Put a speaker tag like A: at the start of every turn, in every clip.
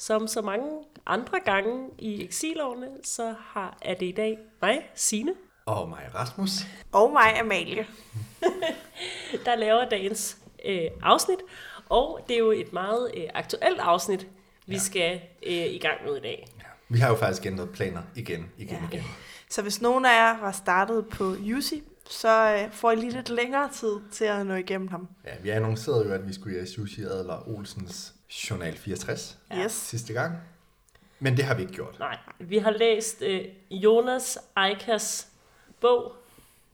A: Som så mange andre gange i Eksilårene, så har, er det i dag mig, Sine,
B: Og mig, Rasmus.
C: Og mig, Amalie.
A: der laver dagens øh, afsnit. Og det er jo et meget øh, aktuelt afsnit, vi ja. skal øh, i gang med i dag.
B: Vi har jo faktisk ændret planer igen, igen,
C: Ja.
B: igen.
C: Så hvis nogen af jer var startet på UC, så øh, får I lige lidt længere tid til at nå igennem ham.
B: Ja, vi annoncerede jo, at vi skulle i Sushi Adler Olsens Journal 64
C: Ja. Yes.
B: sidste gang. Men det har vi ikke gjort.
A: Nej, vi har læst øh, Jonas Eikas bog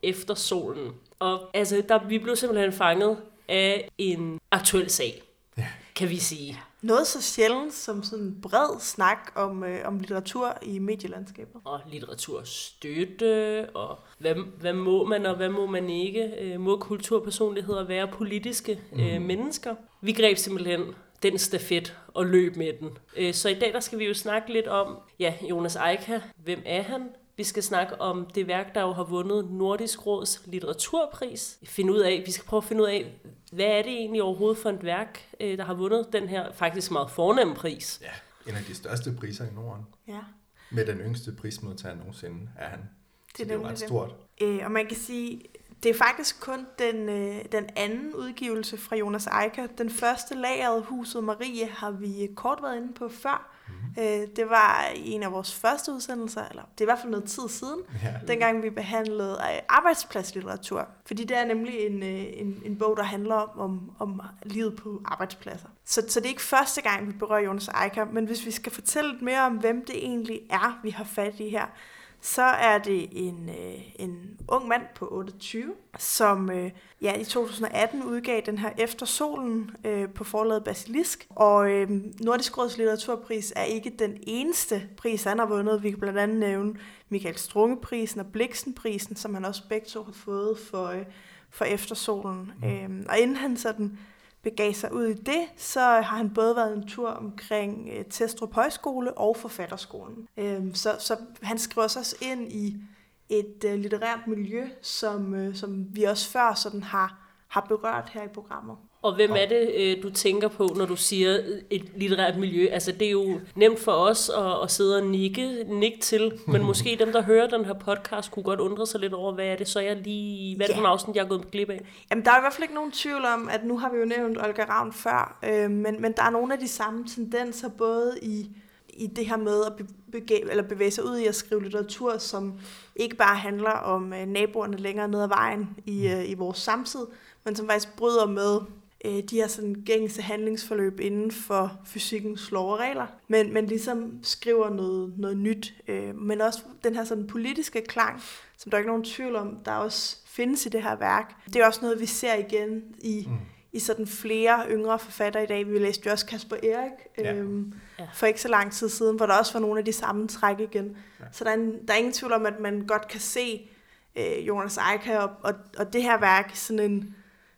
A: Efter solen. Og altså, der, vi blev simpelthen fanget af en aktuel sag,
B: Ja.
A: kan vi sige.
C: Noget så sjældent som sådan en bred snak om, øh, om litteratur i medielandskabet.
A: Og litteraturstøtte, og hvad, hvad må man og hvad må man ikke? Øh, må kulturpersonligheder være politiske øh, mennesker? Vi greb simpelthen den stafet og løb med den. Øh, så i dag der skal vi jo snakke lidt om, ja, Jonas Eika, hvem er han? Vi skal snakke om det værk, der jo har vundet Nordisk Råds litteraturpris. Finde ud af, vi skal prøve at finde ud af, hvad er det egentlig overhovedet for et værk, øh, der har vundet den her faktisk meget fornemme pris.
B: Ja, en af de største priser i Norden.
C: Ja.
B: Med den yngste prismodtager nogensinde er han.
C: Det er
B: det er jo ret
C: det.
B: stort.
C: Øh, og man kan sige, det er faktisk kun den, øh, den anden udgivelse fra Jonas Eika. Den første lageret, Huset Marie, har vi kort været inde på før. Mm. Øh, det var en af vores første udsendelser, eller det er i hvert fald noget tid siden,
B: Ja.
C: dengang vi behandlede øh, arbejdspladslitteratur. Fordi det er nemlig en, øh, en, en bog, der handler om, om, om livet på arbejdspladser. Så, så det er ikke første gang, vi berører Jonas Eika, men hvis vi skal fortælle lidt mere om, hvem det egentlig er, vi har fat i her, så er det en, øh, en ung mand på 28, som øh, ja, i 2018 udgav den her Efter solen øh, på forlaget Basilisk. Og øh, Nordisk Råds litteraturpris er ikke den eneste pris, han har vundet. Vi kan blandt andet nævne Michael Strungeprisen og Bliksenprisen, som han også begge to har fået for, øh, for Efter solen. Mm. Øh, og inden han sådan begav sig ud i det, så har han både været en tur omkring øh, Testrup Højskole og Forfatterskolen. Øh, så, så han skriver sig også ind i et øh, litterært miljø, som, øh, som vi også før sådan har, har berørt her i programmet.
A: Og hvem er det, øh, du tænker på, når du siger øh, et litterært miljø? Altså, det er jo nemt for os at, at sidde og nikke, nikke til, men måske dem, der hører den her podcast, kunne godt undre sig lidt over, hvad er det så, jeg lige... Hvad er det for en afsnit, jeg er gået glip af?
C: Jamen, der er i hvert fald ikke nogen tvivl om, at nu har vi jo nævnt Olga Ravn før, øh, men, men der er nogle af de samme tendenser, både i, i det her med at be, bege, eller bevæge sig ud i at skrive litteratur, som ikke bare handler om øh, naboerne længere ned ad vejen i, øh, i vores samtid, men som faktisk bryder med øh, de her sådan gængse handlingsforløb inden for fysikkens lov og regler, men, men ligesom skriver noget, noget nyt, øh, men også den her sådan politiske klang, som der er ikke nogen tvivl om, der også findes i det her værk. Det er også noget, vi ser igen i, mm. i sådan flere yngre forfattere i dag. Vi læste jo også Kasper Erik
B: Ja.
C: øhm,
A: Ja.
C: ja. for ikke så lang tid siden, hvor der også var nogle af de samme træk igen.
B: Ja.
C: Så der er, en, der er ingen tvivl om, at man godt kan se øh, Jonas Eika og, og, og det her værk sådan en,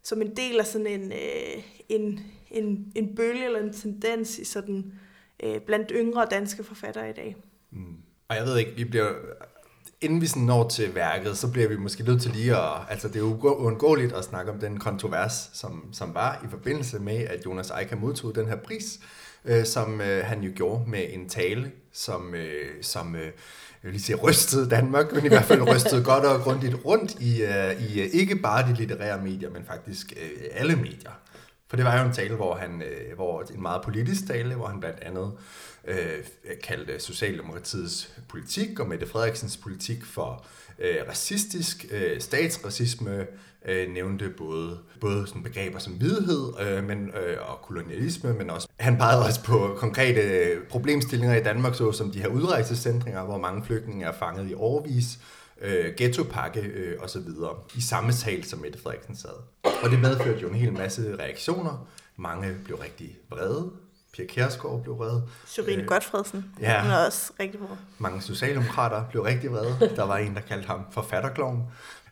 C: som en del af sådan en, øh, en, en, en bølge eller en tendens i sådan, øh, blandt yngre danske forfattere i dag.
B: Mm. Og jeg ved ikke, vi bliver... Inden vi sådan når til værket, så bliver vi måske nødt til lige at... Altså, det er jo uundgåeligt at snakke om den kontrovers, som, som var i forbindelse med, at Jonas Eika modtog den her pris, øh, som øh, han jo gjorde med en tale, som, øh, som øh, jeg vil lige sige, rystede Danmark, men i hvert fald rystede godt og grundigt rundt i, uh, i uh, ikke bare de litterære medier, men faktisk uh, alle medier. For det var jo en tale, hvor han, uh, hvor en meget politisk tale, hvor han blandt andet øh, kaldte Socialdemokratiets politik og Mette Frederiksens politik for øh, racistisk, øh, statsracisme, øh, nævnte både, både sådan begreber som hvidhed øh, men, øh, og kolonialisme, men også han pegede også på konkrete problemstillinger i Danmark, såsom de her udrejsecentringer, hvor mange flygtninge er fanget i årvis, øh, ghettopakke øh, osv. i samme sal, som Mette Frederiksen sad. Og det medførte jo en hel masse reaktioner. Mange blev rigtig vrede. Pia Kjærsgaard blev vred.
C: Sørine
B: Øh,
C: Godfredsen.
B: ja.
C: Hun er også rigtig bra.
B: Mange socialdemokrater blev rigtig vrede. Der var en, der kaldte ham forfatterkloven.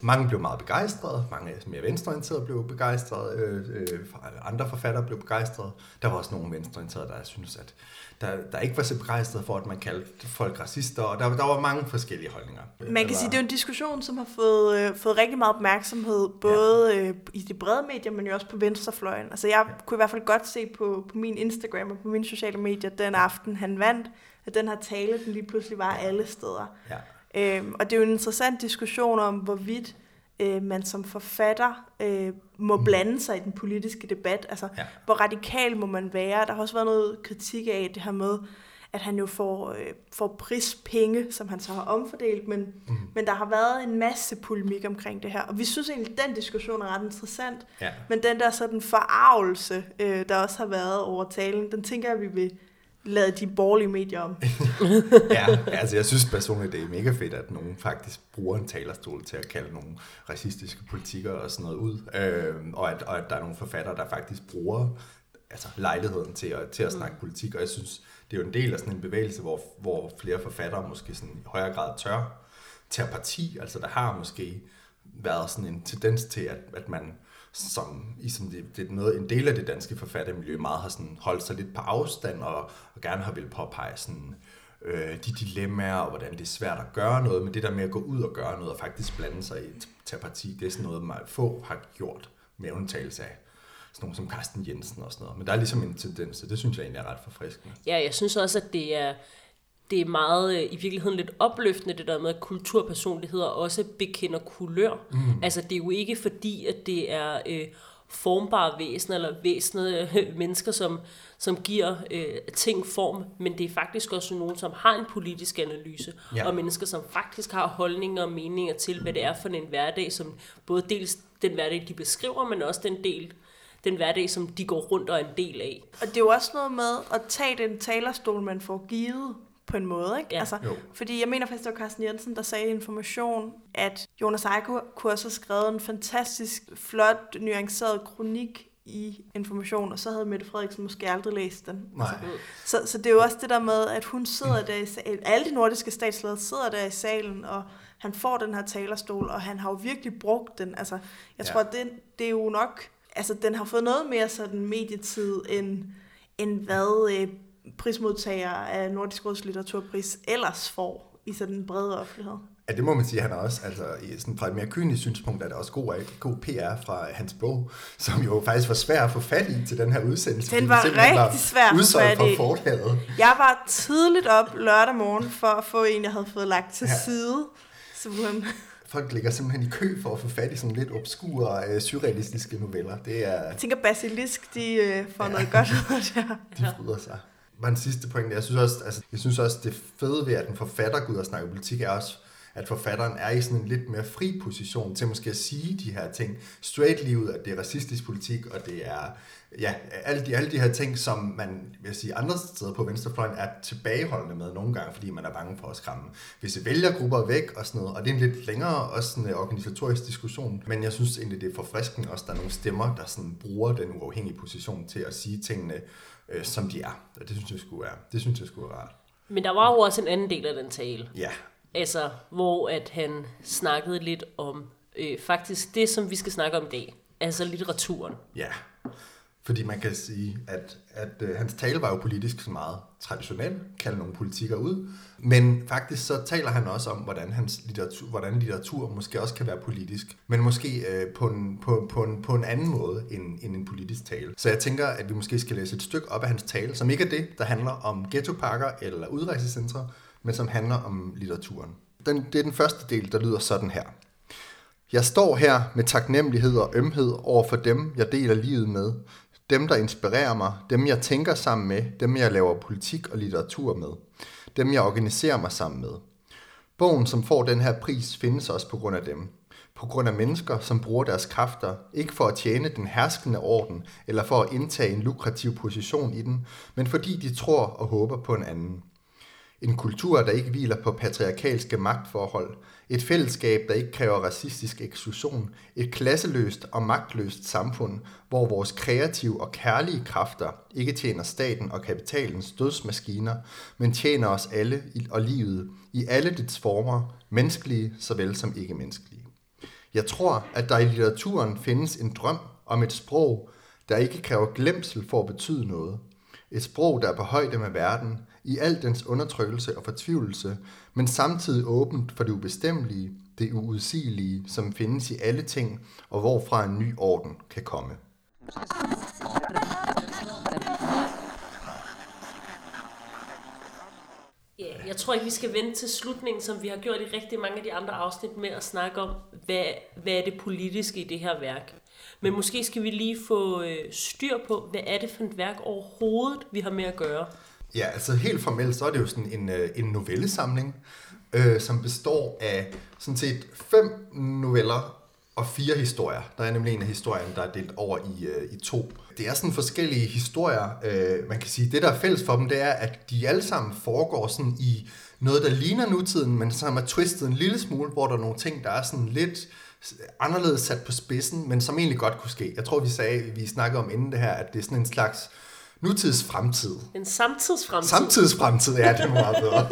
B: Mange blev meget begejstrede. Mange mere venstreorienterede blev begejstrede. Øh, øh, andre forfattere blev begejstrede. Der var også nogle venstreorienterede, der synes, at der, der ikke var så begejstrede for, at man kaldte folk racister. Og der, der var mange forskellige holdninger.
C: Man kan
B: var-
C: sige, det er en diskussion, som har fået, øh, fået rigtig meget opmærksomhed, både ja. øh, i de brede medier, men jo også på venstrefløjen. Altså jeg
B: Ja.
C: kunne i hvert fald godt se på, på min Instagram og på mine sociale medier, den aften han vandt, at den her tale, den lige pludselig var alle steder.
B: Ja.
C: Øhm, og det er jo en interessant diskussion om, hvorvidt øh, man som forfatter øh, må blande sig i den politiske debat. Altså,
B: Ja.
C: hvor radikal må man være? Der har også været noget kritik af det her med, at han jo får, øh, får prispenge, som han så har omfordelt, men, mm. men der har været en masse polemik omkring det her. Og vi synes egentlig, at den diskussion er ret interessant.
B: Ja.
C: Men den der sådan forarvelse, øh, der også har været over talen, den tænker jeg, vi vil lade de borgerlige medier om.
B: ja, altså jeg synes personligt, det er mega fedt, at nogen faktisk bruger en talerstol til at kalde nogle racistiske politikker og sådan noget ud. Øh, og, at, og at der er nogle forfattere, der faktisk bruger altså, lejligheden til at, til at snakke politik. Og jeg synes, det er jo en del af sådan en bevægelse, hvor, hvor flere forfattere måske sådan i højere grad tør tage parti. Altså der har måske været sådan en tendens til, at, at man som i det, det er noget, en del af det danske forfattermiljø meget har sådan holdt sig lidt på afstand og, og gerne har vil påpege sådan, øh, de dilemmaer og hvordan det er svært at gøre noget, men det der med at gå ud og gøre noget og faktisk blande sig i et tage parti, det er sådan noget, meget få har gjort med undtagelse af sådan nogen som Carsten Jensen og sådan noget. Men der er ligesom en tendens, og det synes jeg egentlig er ret forfriskende.
A: Ja, jeg synes også, at det er, det er meget øh, i virkeligheden lidt opløftende, det der med, at kulturpersonligheder også bekender kulør. Mm. Altså, det er jo ikke fordi, at det er øh, formbare væsener, eller væsener, øh, mennesker, som, som giver øh, ting form, men det er faktisk også nogen, som har en politisk analyse,
B: ja.
A: og mennesker, som faktisk har holdninger og meninger til, hvad det er for en hverdag, som både dels den hverdag, de beskriver, men også den del, den hverdag, som de går rundt og er en del af.
C: Og det er jo også noget med at tage den talerstol, man får givet på en måde. Ikke?
A: Ja.
C: Altså,
B: Jo.
C: fordi jeg mener faktisk, det var Carsten Jensen, der sagde i information, at Jonas Eiko kunne også have skrevet en fantastisk, flot, nuanceret kronik i information, og så havde Mette Frederiksen måske aldrig læst den.
B: Nej.
C: Så, så det er jo også det der med, at hun sidder der i salen, alle de nordiske statsledere sidder der i salen, og han får den her talerstol, og han har jo virkelig brugt den. Altså, jeg
B: Ja.
C: tror, at det, det er jo nok, altså den har fået noget mere sådan medietid, end, end hvad øh, prismodtager af Nordisk Råds litteraturpris ellers får i sådan en bred offentlighed.
B: Ja, det må man sige, han er også, altså i sådan fra et mere kynisk synspunkt, er det også god, god PR fra hans bog, som jo faktisk var svær at få fat i til den her udsendelse.
C: Den var
B: simpelthen
C: rigtig svær at få fat i.
B: forlaget.
C: Jeg var tidligt op lørdag morgen for at få en, jeg havde fået lagt til
B: Ja.
C: side. Så hun,
B: Folk ligger simpelthen i kø for at få fat i sådan lidt obskure, øh, surrealistiske noveller. Det er,
C: jeg tænker, Basilisk, de øh, får noget godt ud af det her.
B: de fryder sig. Bare en sidste point. Jeg synes, også, altså, jeg synes også, det fede ved, at en forfatter går ud og snakker politik, er også, at forfatteren er i sådan en lidt mere fri position til måske at sige de her ting straight lige ud, at det er racistisk politik, og det er ja, alle de, alle de her ting, som man vil sige andre steder på venstrefløjen er tilbageholdende med nogle gange, fordi man er bange for at skræmme visse vælgergrupper væk og sådan noget. Og det er en lidt længere også sådan en organisatorisk diskussion, men jeg synes egentlig, det er forfriskende også, at der er nogle stemmer, der sådan bruger den uafhængige position til at sige tingene, øh, som de er. Og det synes jeg skulle være, det synes jeg skulle være rart.
A: Men der var jo også en anden del af den tale.
B: Ja,
A: Altså, hvor at han snakkede lidt om øh, faktisk det, som vi skal snakke om i dag. Altså litteraturen.
B: Ja, fordi man kan sige, at, at øh, hans tale var jo politisk så meget traditionel, kalde nogle politikere ud, men faktisk så taler han også om, hvordan, hans litteratur, hvordan litteratur måske også kan være politisk, men måske øh, på, en, på, på, en, på en anden måde end, end en politisk tale. Så jeg tænker, at vi måske skal læse et stykke op af hans tale, som ikke er det, der handler om ghettoparker eller udrejsecentre, men som handler om litteraturen. Den, det er den første del, der lyder sådan her. Jeg står her med taknemmelighed og ømhed over for dem, jeg deler livet med. Dem, der inspirerer mig. Dem, jeg tænker sammen med. Dem, jeg laver politik og litteratur med. Dem, jeg organiserer mig sammen med. Bogen, som får den her pris, findes også på grund af dem. På grund af mennesker, som bruger deres kræfter, ikke for at tjene den herskende orden, eller for at indtage en lukrativ position i den, men fordi de tror og håber på en anden. En kultur, der ikke hviler på patriarkalske magtforhold. Et fællesskab, der ikke kræver racistisk eksklusion. Et klasseløst og magtløst samfund, hvor vores kreative og kærlige kræfter ikke tjener staten og kapitalens dødsmaskiner, men tjener os alle og livet i alle dets former, menneskelige såvel som ikke-menneskelige. Jeg tror, at der i litteraturen findes en drøm om et sprog, der ikke kræver glemsel for at betyde noget. Et sprog, der er på højde med verden, i al dens undertrykkelse og fortvivlelse, men samtidig åbent for det ubestemmelige, det uudsigelige, som findes i alle ting, og hvorfra en ny orden kan komme.
A: Ja, jeg tror ikke, vi skal vente til slutningen, som vi har gjort i rigtig mange af de andre afsnit med at snakke om, hvad, hvad er det politiske i det her værk. Men måske skal vi lige få øh, styr på, hvad er det for et værk overhovedet, vi har med at gøre.
B: Ja, altså helt formelt, så er det jo sådan en, øh, en novellesamling, øh, som består af sådan set fem noveller og fire historier. Der er nemlig en af historierne, der er delt over i, øh, i to. Det er sådan forskellige historier. Øh, man kan sige, det der er fælles for dem, det er, at de alle sammen foregår sådan i noget, der ligner nutiden, men som er twistet en lille smule, hvor der er nogle ting, der er sådan lidt anderledes sat på spidsen, men som egentlig godt kunne ske. Jeg tror, vi sagde, vi snakkede om inden det her, at det er sådan en slags nutids fremtid.
A: En samtidsfremtid.
B: Samtidsfremtid, ja, det er meget bedre.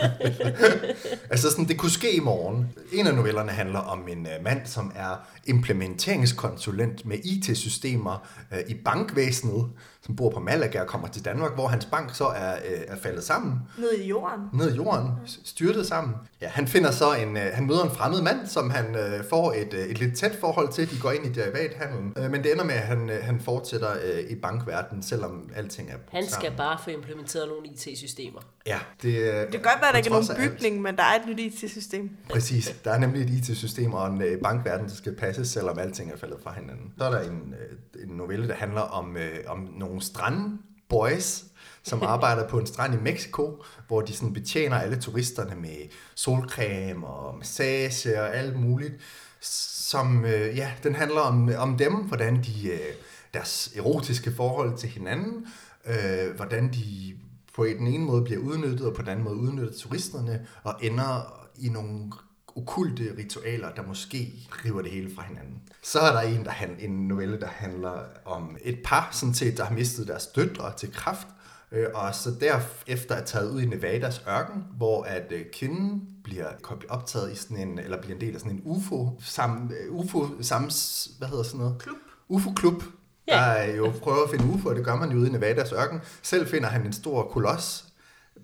B: altså sådan, det kunne ske i morgen. En af novellerne handler om en uh, mand, som er implementeringskonsulent med IT-systemer uh, i bankvæsenet, som bor på Malaga og kommer til Danmark, hvor hans bank så er, uh, er faldet sammen.
C: Ned i jorden.
B: Ned i jorden, styrtet sammen. Ja, han finder så en, uh, han møder en fremmed mand, som han uh, får et, uh, et lidt tæt forhold til. De går ind i derivathandlen, uh, men det ender med, at han, uh, han fortsætter uh, i bankverdenen, selvom alting er
A: Han skal sammen. bare få implementeret nogle IT-systemer.
B: Ja, det, uh,
C: Det kan godt være, at der ikke er nogen bygning, men der er et nyt IT-system.
B: Præcis. Der er nemlig et IT-system og en uh, bankverden, der skal passes, selvom alting er faldet fra hinanden. Så er der en, uh, en novelle, der handler om, uh, om nogle strandboys, som arbejder på en strand i Mexico, hvor de sådan betjener alle turisterne med solcreme og massage og alt muligt. Som, øh, ja, den handler om, om dem, hvordan de, øh, deres erotiske forhold til hinanden, øh, hvordan de på den ene måde bliver udnyttet, og på den anden måde udnytter turisterne, og ender i nogle okulte ritualer, der måske river det hele fra hinanden. Så er der en, der han, en novelle, der handler om et par, sådan set, der har mistet deres døtre til kraft, øh, og så derefter er taget ud i Nevadas ørken, hvor at øh, kvinden bliver optaget i sådan en, eller bliver en del af sådan en UFO, sam, UFO sams, hvad hedder sådan noget?
C: Klub.
B: UFO-klub,
A: Ja.
B: der jo prøver at finde UFO, og det gør man jo ude i Nevadas ørken. Selv finder han en stor koloss,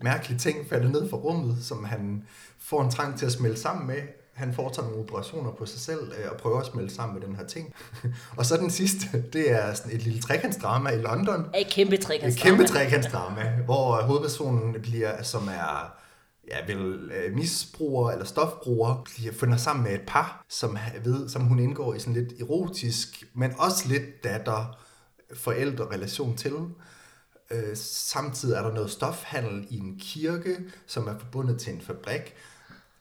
B: mærkelig ting faldet ned fra rummet, som han får en trang til at smelte sammen med. Han foretager nogle operationer på sig selv øh, og prøver at smelte sammen med den her ting. og så den sidste, det er sådan et lille trekantsdrama i London.
A: Et kæmpe
B: Et
A: trekantsdrama.
B: kæmpe trekantsdrama, hvor hovedpersonen bliver, som er ja, vel øh, misbruger eller stofbruger, bliver fundet sammen med et par, som, ved, som hun indgår i sådan lidt erotisk, men også lidt datter forældre relation til. Øh, samtidig er der noget stofhandel i en kirke, som er forbundet til en fabrik.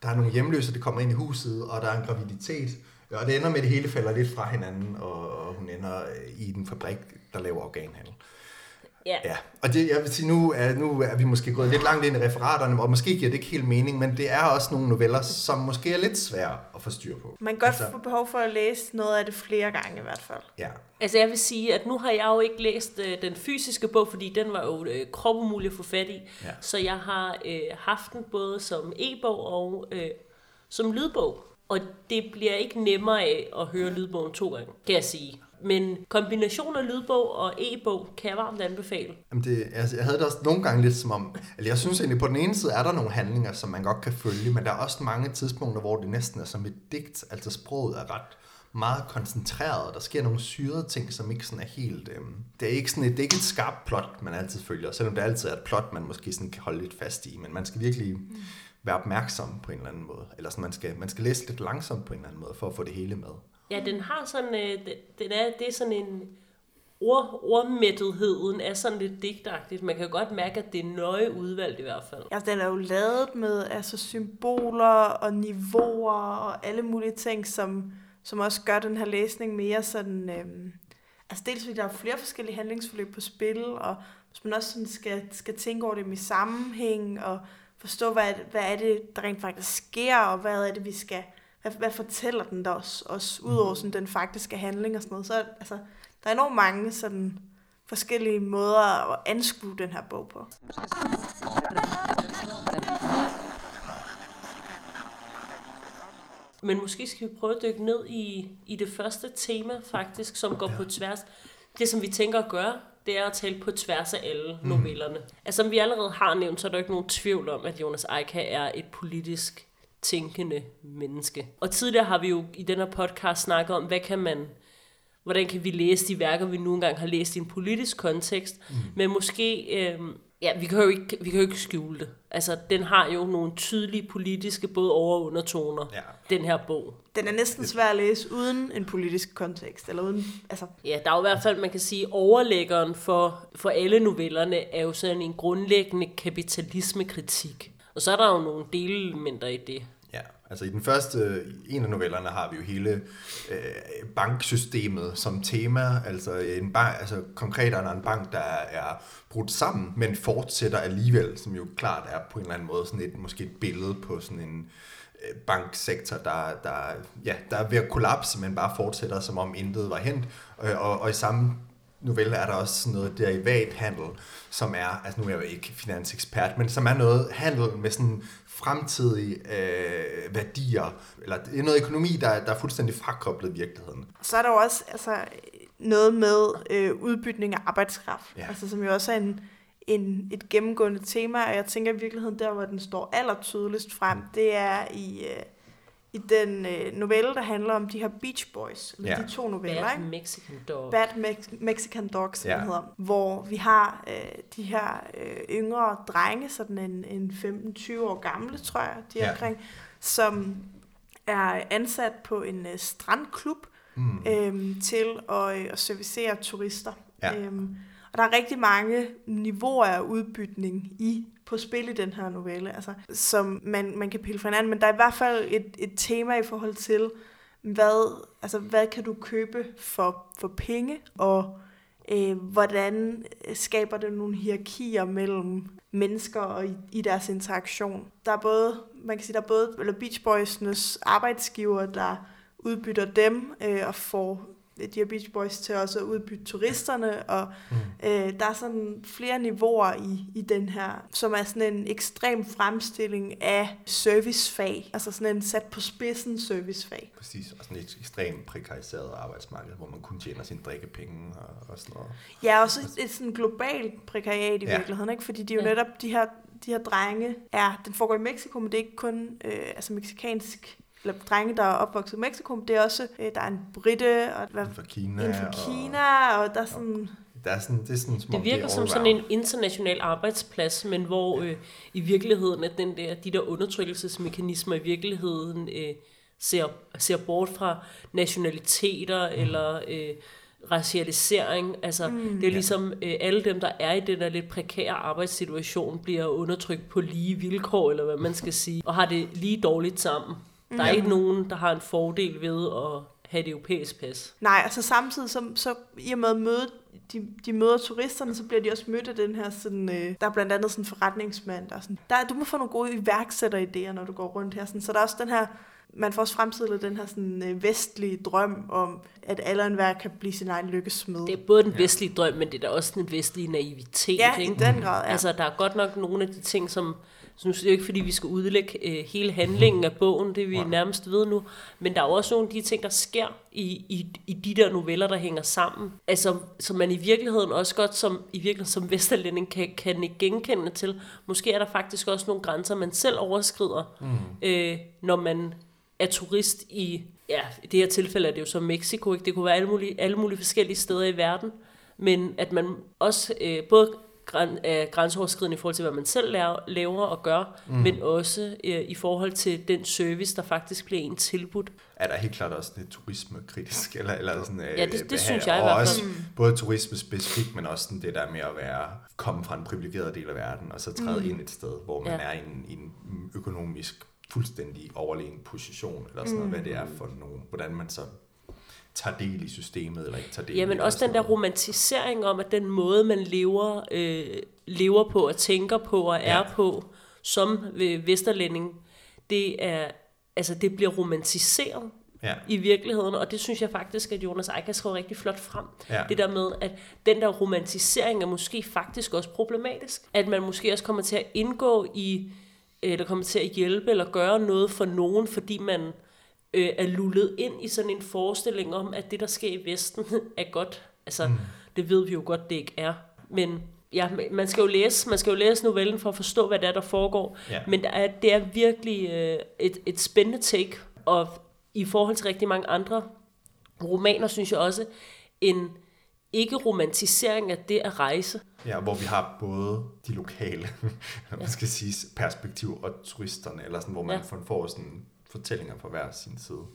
B: Der er nogle hjemløse, der kommer ind i huset, og der er en graviditet. Øh, og det ender med, at det hele falder lidt fra hinanden, og, og hun ender øh, i den fabrik, der laver organhandel.
A: Ja.
B: Ja, og det, jeg vil sige, nu er, nu er vi måske gået lidt langt ind i referaterne, og måske giver det ikke helt mening, men det er også nogle noveller, som måske er lidt svære at få styr på.
C: Man kan godt
B: Altså-
C: få behov for at læse noget af det flere gange i hvert fald.
B: Ja,
A: Altså jeg vil sige, at nu har jeg jo ikke læst øh, den fysiske bog, fordi den var jo øh, kropumulig at få fat i.
B: Ja.
A: Så jeg har øh, haft den både som e-bog og øh, som lydbog. Og det bliver ikke nemmere af at høre lydbogen to gange, kan jeg sige. Men kombination af lydbog og e-bog kan jeg varmt anbefale.
B: Jamen det, altså, jeg havde det også nogle gange lidt som om, eller jeg synes egentlig, på den ene side er der nogle handlinger, som man godt kan følge, men der er også mange tidspunkter, hvor det næsten er som et digt, altså sproget er ret meget koncentreret, der sker nogle syrede ting, som ikke sådan er helt, øhm, det er ikke sådan et, det er ikke et skarpt plot, man altid følger, selvom det altid er et plot, man måske sådan kan holde lidt fast i, men man skal virkelig være opmærksom på en eller anden måde, eller sådan, man skal, man skal læse lidt langsomt på en eller anden måde, for at få det hele med.
A: Ja, den har sådan, øh, den- er, det er sådan en ord, ordmættetheden er sådan lidt digtagtigt. Man kan godt mærke, at det er nøje udvalgt i hvert fald.
C: Ja, den er jo lavet med altså, symboler og niveauer og alle mulige ting, som, som også gør den her læsning mere sådan... Øh, altså dels fordi der er flere forskellige handlingsforløb på spil, og hvis man også sådan skal, skal tænke over dem i sammenhæng, og forstå, hvad, hvad er det, der rent faktisk sker, og hvad er det, vi skal, hvad, hvad fortæller den der os, os ud over sådan, den faktiske handling og sådan noget. Så altså, der er enormt mange sådan, forskellige måder at anskue den her bog på.
A: Men måske skal vi prøve at dykke ned i, i det første tema faktisk, som går på tværs. Det, som vi tænker at gøre, det er at tale på tværs af alle novellerne. Altså, som vi allerede har nævnt, så er der ikke nogen tvivl om, at Jonas Eika er et politisk tænkende menneske. Og tidligere har vi jo i den her podcast snakket om, hvad kan man, hvordan kan vi læse de værker, vi nu engang har læst i en politisk kontekst, mm. men måske, øh, ja, vi kan, jo ikke, vi kan jo ikke skjule det. Altså, den har jo nogle tydelige politiske, både over- og undertoner,
B: Ja.
A: den her bog.
C: Den er næsten svær at læse uden en politisk kontekst, eller uden, altså,
A: Ja, der er jo i hvert fald, man kan sige, overlæggeren for, for alle novellerne er jo sådan en grundlæggende kapitalismekritik. Og så er der jo nogle delelementer i det.
B: Ja, altså i den første, en af novellerne har vi jo hele øh, banksystemet som tema. Altså, en bank, altså konkret er der en bank, der er brudt sammen, men fortsætter alligevel, som jo klart er på en eller anden måde sådan et, måske et billede på sådan en øh, banksektor, der, der, ja, der er ved at kollapse, men bare fortsætter, som om intet var hent. Og, og, og i samme novelle er der også noget derivathandel, som er, altså nu er jeg jo ikke finansekspert, men som er noget handel med sådan fremtidige øh, værdier, eller det er noget økonomi, der, der er fuldstændig frakoblet virkeligheden.
C: Så er der jo også altså, noget med øh, udbytning af arbejdskraft,
B: Ja.
C: altså, som jo også er en, en, et gennemgående tema, og jeg tænker i virkeligheden, der hvor den står allertydeligst frem, det er i, øh, i den øh, novelle, der handler om de her Beach Boys, eller
B: Ja.
C: de to noveller,
A: Bad
C: ikke?
A: Mexican Dog.
C: Bad Mex- Mexican Dogs, som
B: Ja.
C: hedder, hvor vi har øh, de her øh, yngre drenge, sådan en, en 15-20 år gamle, tror jeg, de er
B: Ja.
C: omkring, som er ansat på en øh, strandklub
B: Mm.
C: øhm, til at, øh, at servicere turister.
B: Ja.
C: Øhm, og der er rigtig mange niveauer af udbytning i på spil i den her novelle, altså, som man, man kan pille fra hinanden, men der er i hvert fald et, et tema i forhold til, hvad, altså, hvad kan du købe for, for penge, og øh, hvordan skaber det nogle hierarkier mellem mennesker og i, i deres interaktion. Der er både, man kan sige, der er både eller Beach Boys'nes arbejdsgiver, der udbytter dem øh, og får de her Beach Boys til også at udbytte turisterne, og
B: Mm.
C: øh, der er sådan flere niveauer i, i den her, som er sådan en ekstrem fremstilling af servicefag, altså sådan en sat på spidsen servicefag.
B: Præcis, og sådan et ekstremt prekariseret arbejdsmarked, hvor man kun tjener sine drikkepenge og, og sådan noget.
C: Ja, og så et, et sådan globalt prekariat i
B: Ja.
C: virkeligheden, ikke? fordi de er jo
A: ja.
C: netop de her, de her drenge, er, den foregår i Mexico, men det er ikke kun øh, altså meksikansk eller drenge, der er opvokset i Mexico, men det er også, øh, der er en britte, og hvad,
B: Inden for Kina.
C: en fra
B: og,
C: Kina, og der er sådan,
B: Der er sådan, det er sådan, som om
A: Det virker
B: er
A: som sådan en international arbejdsplads, men hvor øh, i virkeligheden at den der, de der undertrykkelsesmekanismer i virkeligheden øh, ser, ser bort fra nationaliteter mm. eller øh, racialisering. Altså, mm. det er ligesom øh, alle dem, der er i den der lidt prekære arbejdssituation, bliver undertrykt på lige vilkår, eller hvad man skal sige, og har det lige dårligt sammen. Der er
C: Ja.
A: ikke nogen, der har en fordel ved at have et europæisk pas.
C: nej, altså samtidig, så, så i og med at møde, de, de møder turisterne, så bliver de også mødt af den her sådan, øh, der er blandt andet sådan en forretningsmand, der er sådan, der, du må få nogle gode iværksætteridéer, når du går rundt her, sådan, så der er også den her, man får også fremstillet den her sådan, øh, vestlige drøm om, at alle og enhver kan blive sin egen lykkesmed.
A: Det er både den vestlige drøm, men det er da også den vestlige naivitet.
C: ja, i
A: ikke?
C: den grad, ja.
A: Altså, der er godt nok nogle af de ting, som... Så nu er det jo ikke, fordi vi skal udlægge øh, hele handlingen af bogen, det vi
B: Nej.
A: nærmest ved nu. Men der er også nogle af de ting, der sker i, i, i de der noveller, der hænger sammen. Altså, som man i virkeligheden også godt som, i virkeligheden som vesterlænding kan, kan ikke genkende til. Måske er der faktisk også nogle grænser, man selv overskrider, mm. øh, når man er turist i... Ja, i det her tilfælde er det jo så Mexico, ikke? Det kunne være alle mulige, alle mulige forskellige steder i verden. Men at man også øh, både græn, er grænseoverskridende i forhold til, hvad man selv laver, laver og gør, mm. men også øh, i forhold til den service, der faktisk bliver en tilbudt.
B: er der helt klart også lidt turismekritisk, eller, eller sådan, øh,
A: Ja, det- det
B: behandling.
A: synes jeg i
B: og
A: hvert fald.
B: også både turisme specifikt, men også sådan det der med at være, komme fra en privilegeret del af verden, og så træde mm. ind et sted, hvor man
A: Ja.
B: er i en, i en økonomisk fuldstændig overlegen position, eller sådan noget, hvad det er for nogen, hvordan man så tager del i systemet, eller ikke tager del
A: Ja,
B: i
A: også
B: og
A: den der romantisering om, at den måde, man lever, øh, lever på og tænker på og er
B: Ja.
A: på, som vesterlænding, det er, altså det bliver romantiseret
B: Ja.
A: i virkeligheden, og det synes jeg faktisk, at Jonas Eicher skriver rigtig flot frem.
B: Ja.
A: Det der med, at den der romantisering er måske faktisk også problematisk. At man måske også kommer til at indgå i, eller kommer til at hjælpe eller gøre noget for nogen, fordi man øh, er lullet ind i sådan en forestilling om, at det, der sker i Vesten, er godt. Altså, mm. det ved vi jo godt, det ikke er. Men ja, man skal jo læse, man skal jo læse novellen for at forstå, hvad det er, der foregår.
B: Ja.
A: Men der er, det er virkelig øh, et, et spændende take, og i forhold til rigtig mange andre romaner, synes jeg også, en ikke-romantisering af det at rejse.
B: Ja, hvor vi har både de lokale, hvad skal sige, perspektiv og turisterne, eller sådan, hvor man
A: Ja.
B: ja. får sådan fortællinger på hver sin side.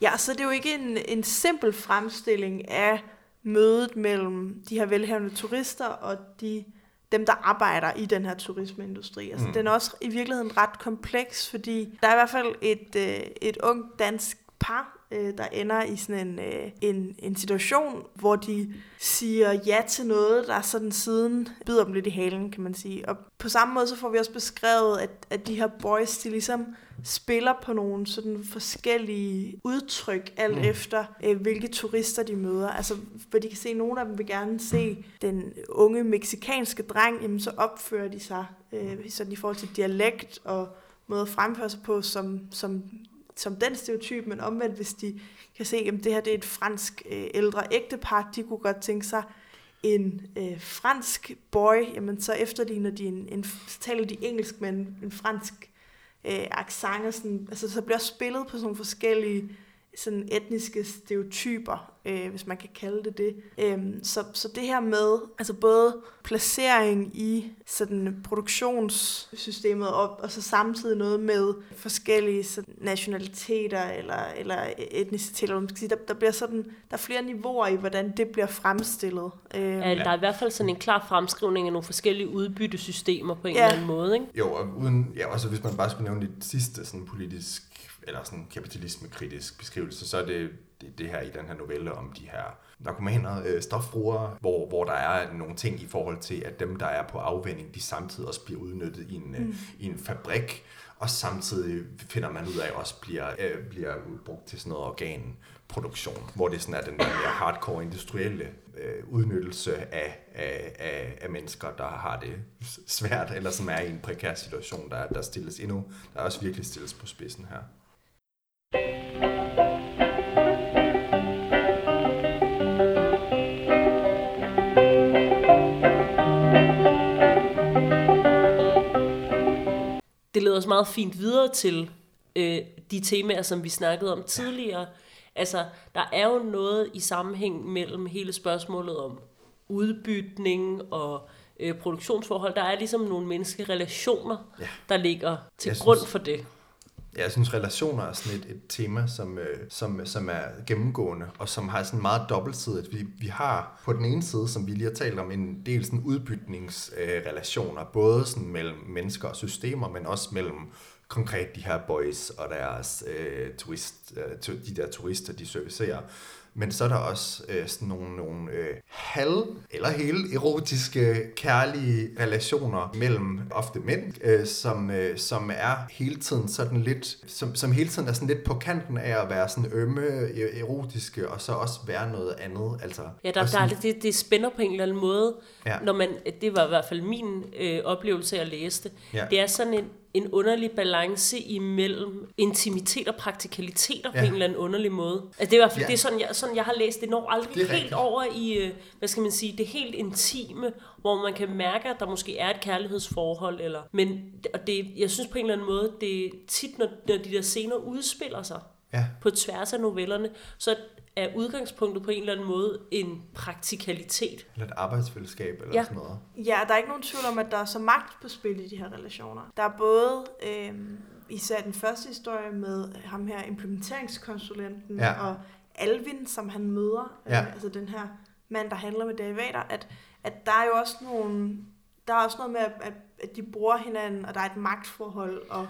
C: Ja, så det er jo ikke en, en simpel fremstilling af mødet mellem de her velhavende turister og de, dem, der arbejder i den her turismeindustri. Altså, mm.
B: Mm.
C: Den er også i virkeligheden ret kompleks, fordi der er i hvert fald et, øh, et ung dansk par, øh, der ender i sådan en, øh, en, en situation, hvor de siger ja til noget, der sådan siden bider dem lidt i halen, kan man sige. Og på samme måde så får vi også beskrevet, at, at de her boys, de ligesom spiller på nogle sådan forskellige udtryk, alt mm. Efter øh, hvilke turister de møder. Altså, hvor de kan se, at nogle af dem vil gerne se den unge meksikanske dreng, jamen så opfører de sig øh, sådan i forhold til dialekt og måde at fremføre sig på som, som, som den stereotyp, men omvendt, hvis de kan se, at det her det er et fransk øh, ældre ægtepar, de kunne godt tænke sig en øh, fransk boy, jamen så efterligner de en, en så taler de engelsk med en, en fransk øh, accent, og sådan, altså så bliver spillet på sådan nogle forskellige sådan etniske stereotyper, øh, hvis man kan kalde det det. Øhm, så, så det her med, altså både placering i sådan produktionssystemet, og, og så samtidig noget med forskellige sådan, nationaliteter eller, eller etniciteter, man skal sige, der, der bliver sådan, der er flere niveauer i, hvordan det bliver fremstillet. Øh,
A: Ja. Der er i hvert fald sådan en klar fremskrivning af nogle forskellige udbyttesystemer på en
C: Ja.
A: eller anden måde. Ikke?
B: Jo, og uden, ja, også hvis man bare skulle nævne det sidste sådan politisk, eller sådan kapitalisme-kritisk beskrivelse, så er det, det, det her i den her novelle om de her narkomaner, øh, stofbrugere, hvor, hvor der er nogle ting i forhold til, at dem, der er på afvænding, de samtidig også bliver udnyttet i en, mm. i en fabrik, og samtidig finder man ud af, at også bliver, øh, bliver brugt til sådan noget organproduktion, hvor det sådan er den der mere hardcore industrielle øh, udnyttelse af, af, af, af mennesker, der har det svært, eller som er i en prekær situation, der, der stilles endnu, der også virkelig stilles på spidsen her.
A: Det leder os meget fint videre til øh, de temaer, som vi snakkede om tidligere. Altså, der er jo noget i sammenhæng mellem hele spørgsmålet om udbytning og øh, produktionsforhold. Der er ligesom nogle menneskelige relationer,
B: Ja.
A: der ligger til
B: Jeg
A: grund
B: synes-
A: for det.
B: Ja, jeg synes, relationer er sådan et, et tema, som, øh, som, som er gennemgående, og som har sådan meget dobbeltsidigt. Vi, vi har på den ene side, som vi lige har talt om, en del sådan udbytningsrelationer, øh, både sådan mellem mennesker og systemer, men også mellem konkret de her boys og deres øh, turist, øh, de der turister, de servicerer. Men så er der også øh, sådan nogle, nogle øh, halv- eller hele erotiske, kærlige relationer mellem ofte mænd, øh, som, øh, som er hele tiden sådan lidt, som, som hele tiden er sådan lidt på kanten af at være sådan ømme, øh, erotiske, og så også være noget andet. Altså,
A: Ja, der,
B: og
A: der
B: sådan,
A: er, det, det spænder på en eller anden måde,
B: Ja.
A: når man, det var i hvert fald min øh, oplevelse at læse det.
B: Ja.
A: Det er sådan en, en underlig balance imellem intimitet og praktikaliteter ja. På en eller anden underlig måde. Altså det er i hvert fald
B: Ja.
A: det er sådan, jeg, sådan, jeg har læst. Det når aldrig
B: Det
A: helt
B: rigtigt.
A: over i, øh, hvad skal man sige, det helt intime, hvor man kan mærke, at der måske er et kærlighedsforhold. Eller, men og det, jeg synes på en eller anden måde, det er tit, når, når de der scener udspiller sig,
B: ja,
A: på tværs af novellerne, så er udgangspunktet på en eller anden måde en praktikalitet.
B: eller et arbejdsfællesskab eller
A: Ja.
B: sådan noget.
C: Ja, der er ikke nogen tvivl om, at der er så magt på spil i de her relationer. Der er både øh, især den første historie med ham her, implementeringskonsulenten,
B: Ja.
C: og Alvin, som han møder,
B: Ja.
C: øh, altså den her mand, der handler med derivater, at, at der er jo også nogle, der er også noget med, at, at, at de bruger hinanden, og der er et magtforhold, og,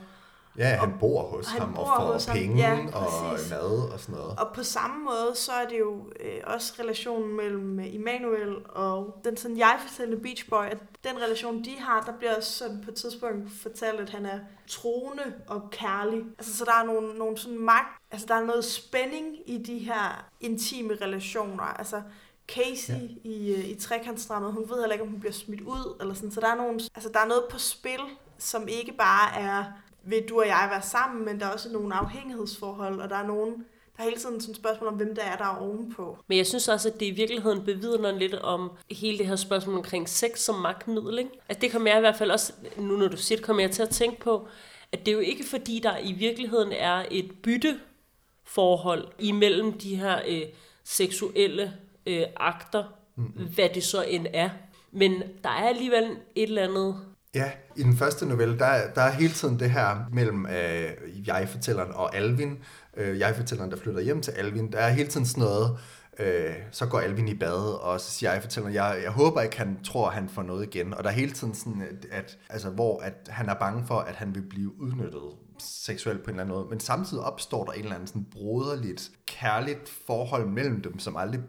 B: Ja, han bor hos
C: han
B: ham
C: bor
B: og får
C: hos ham.
B: penge
C: Ja,
B: og mad og sådan noget.
C: Og på samme måde, så er det jo øh, også relationen mellem øh, Immanuel og den sådan jeg-fortællende Beach Boy, at den relation, de har, der bliver også sådan på et tidspunkt fortalt, at han er troende og kærlig. Altså, så der er nogle, nogle sådan magt, altså der er noget spænding i de her intime relationer. Altså, Casey ja. i, øh, i trekantsdrammet, hun ved heller ikke, om hun bliver smidt ud, eller sådan. Så der er, nogle, altså, der er noget på spil, som ikke bare er, vil du og jeg være sammen, men der er også nogle afhængighedsforhold, og der er nogen, der er hele tiden sådan et spørgsmål om, hvem der er, der er ovenpå.
A: Men jeg synes også, at det i virkeligheden bevidner lidt om hele det her spørgsmål omkring sex som magtmiddel. Ikke? At det kommer jeg i hvert fald også, nu når du siger det, kommer jeg til at tænke på, at det er jo ikke fordi, der i virkeligheden er et bytteforhold imellem de her øh, seksuelle øh, akter, mm-hmm. hvad det så end er. Men der er alligevel et eller andet
B: Ja, i den første novelle, der, der er hele tiden det her mellem øh, jeg-fortælleren og Alvin. Øh, jeg-fortælleren, der flytter hjem til Alvin. Der er hele tiden sådan noget, øh, så går Alvin i bad, og så siger jeg-fortælleren, jeg, jeg håber ikke, han tror, han får noget igen. Og der er hele tiden sådan, at, at, altså, hvor at han er bange for, at han vil blive udnyttet seksuelt på en eller anden måde. Men samtidig opstår der en eller anden sådan broderligt, kærligt forhold mellem dem, som aldrig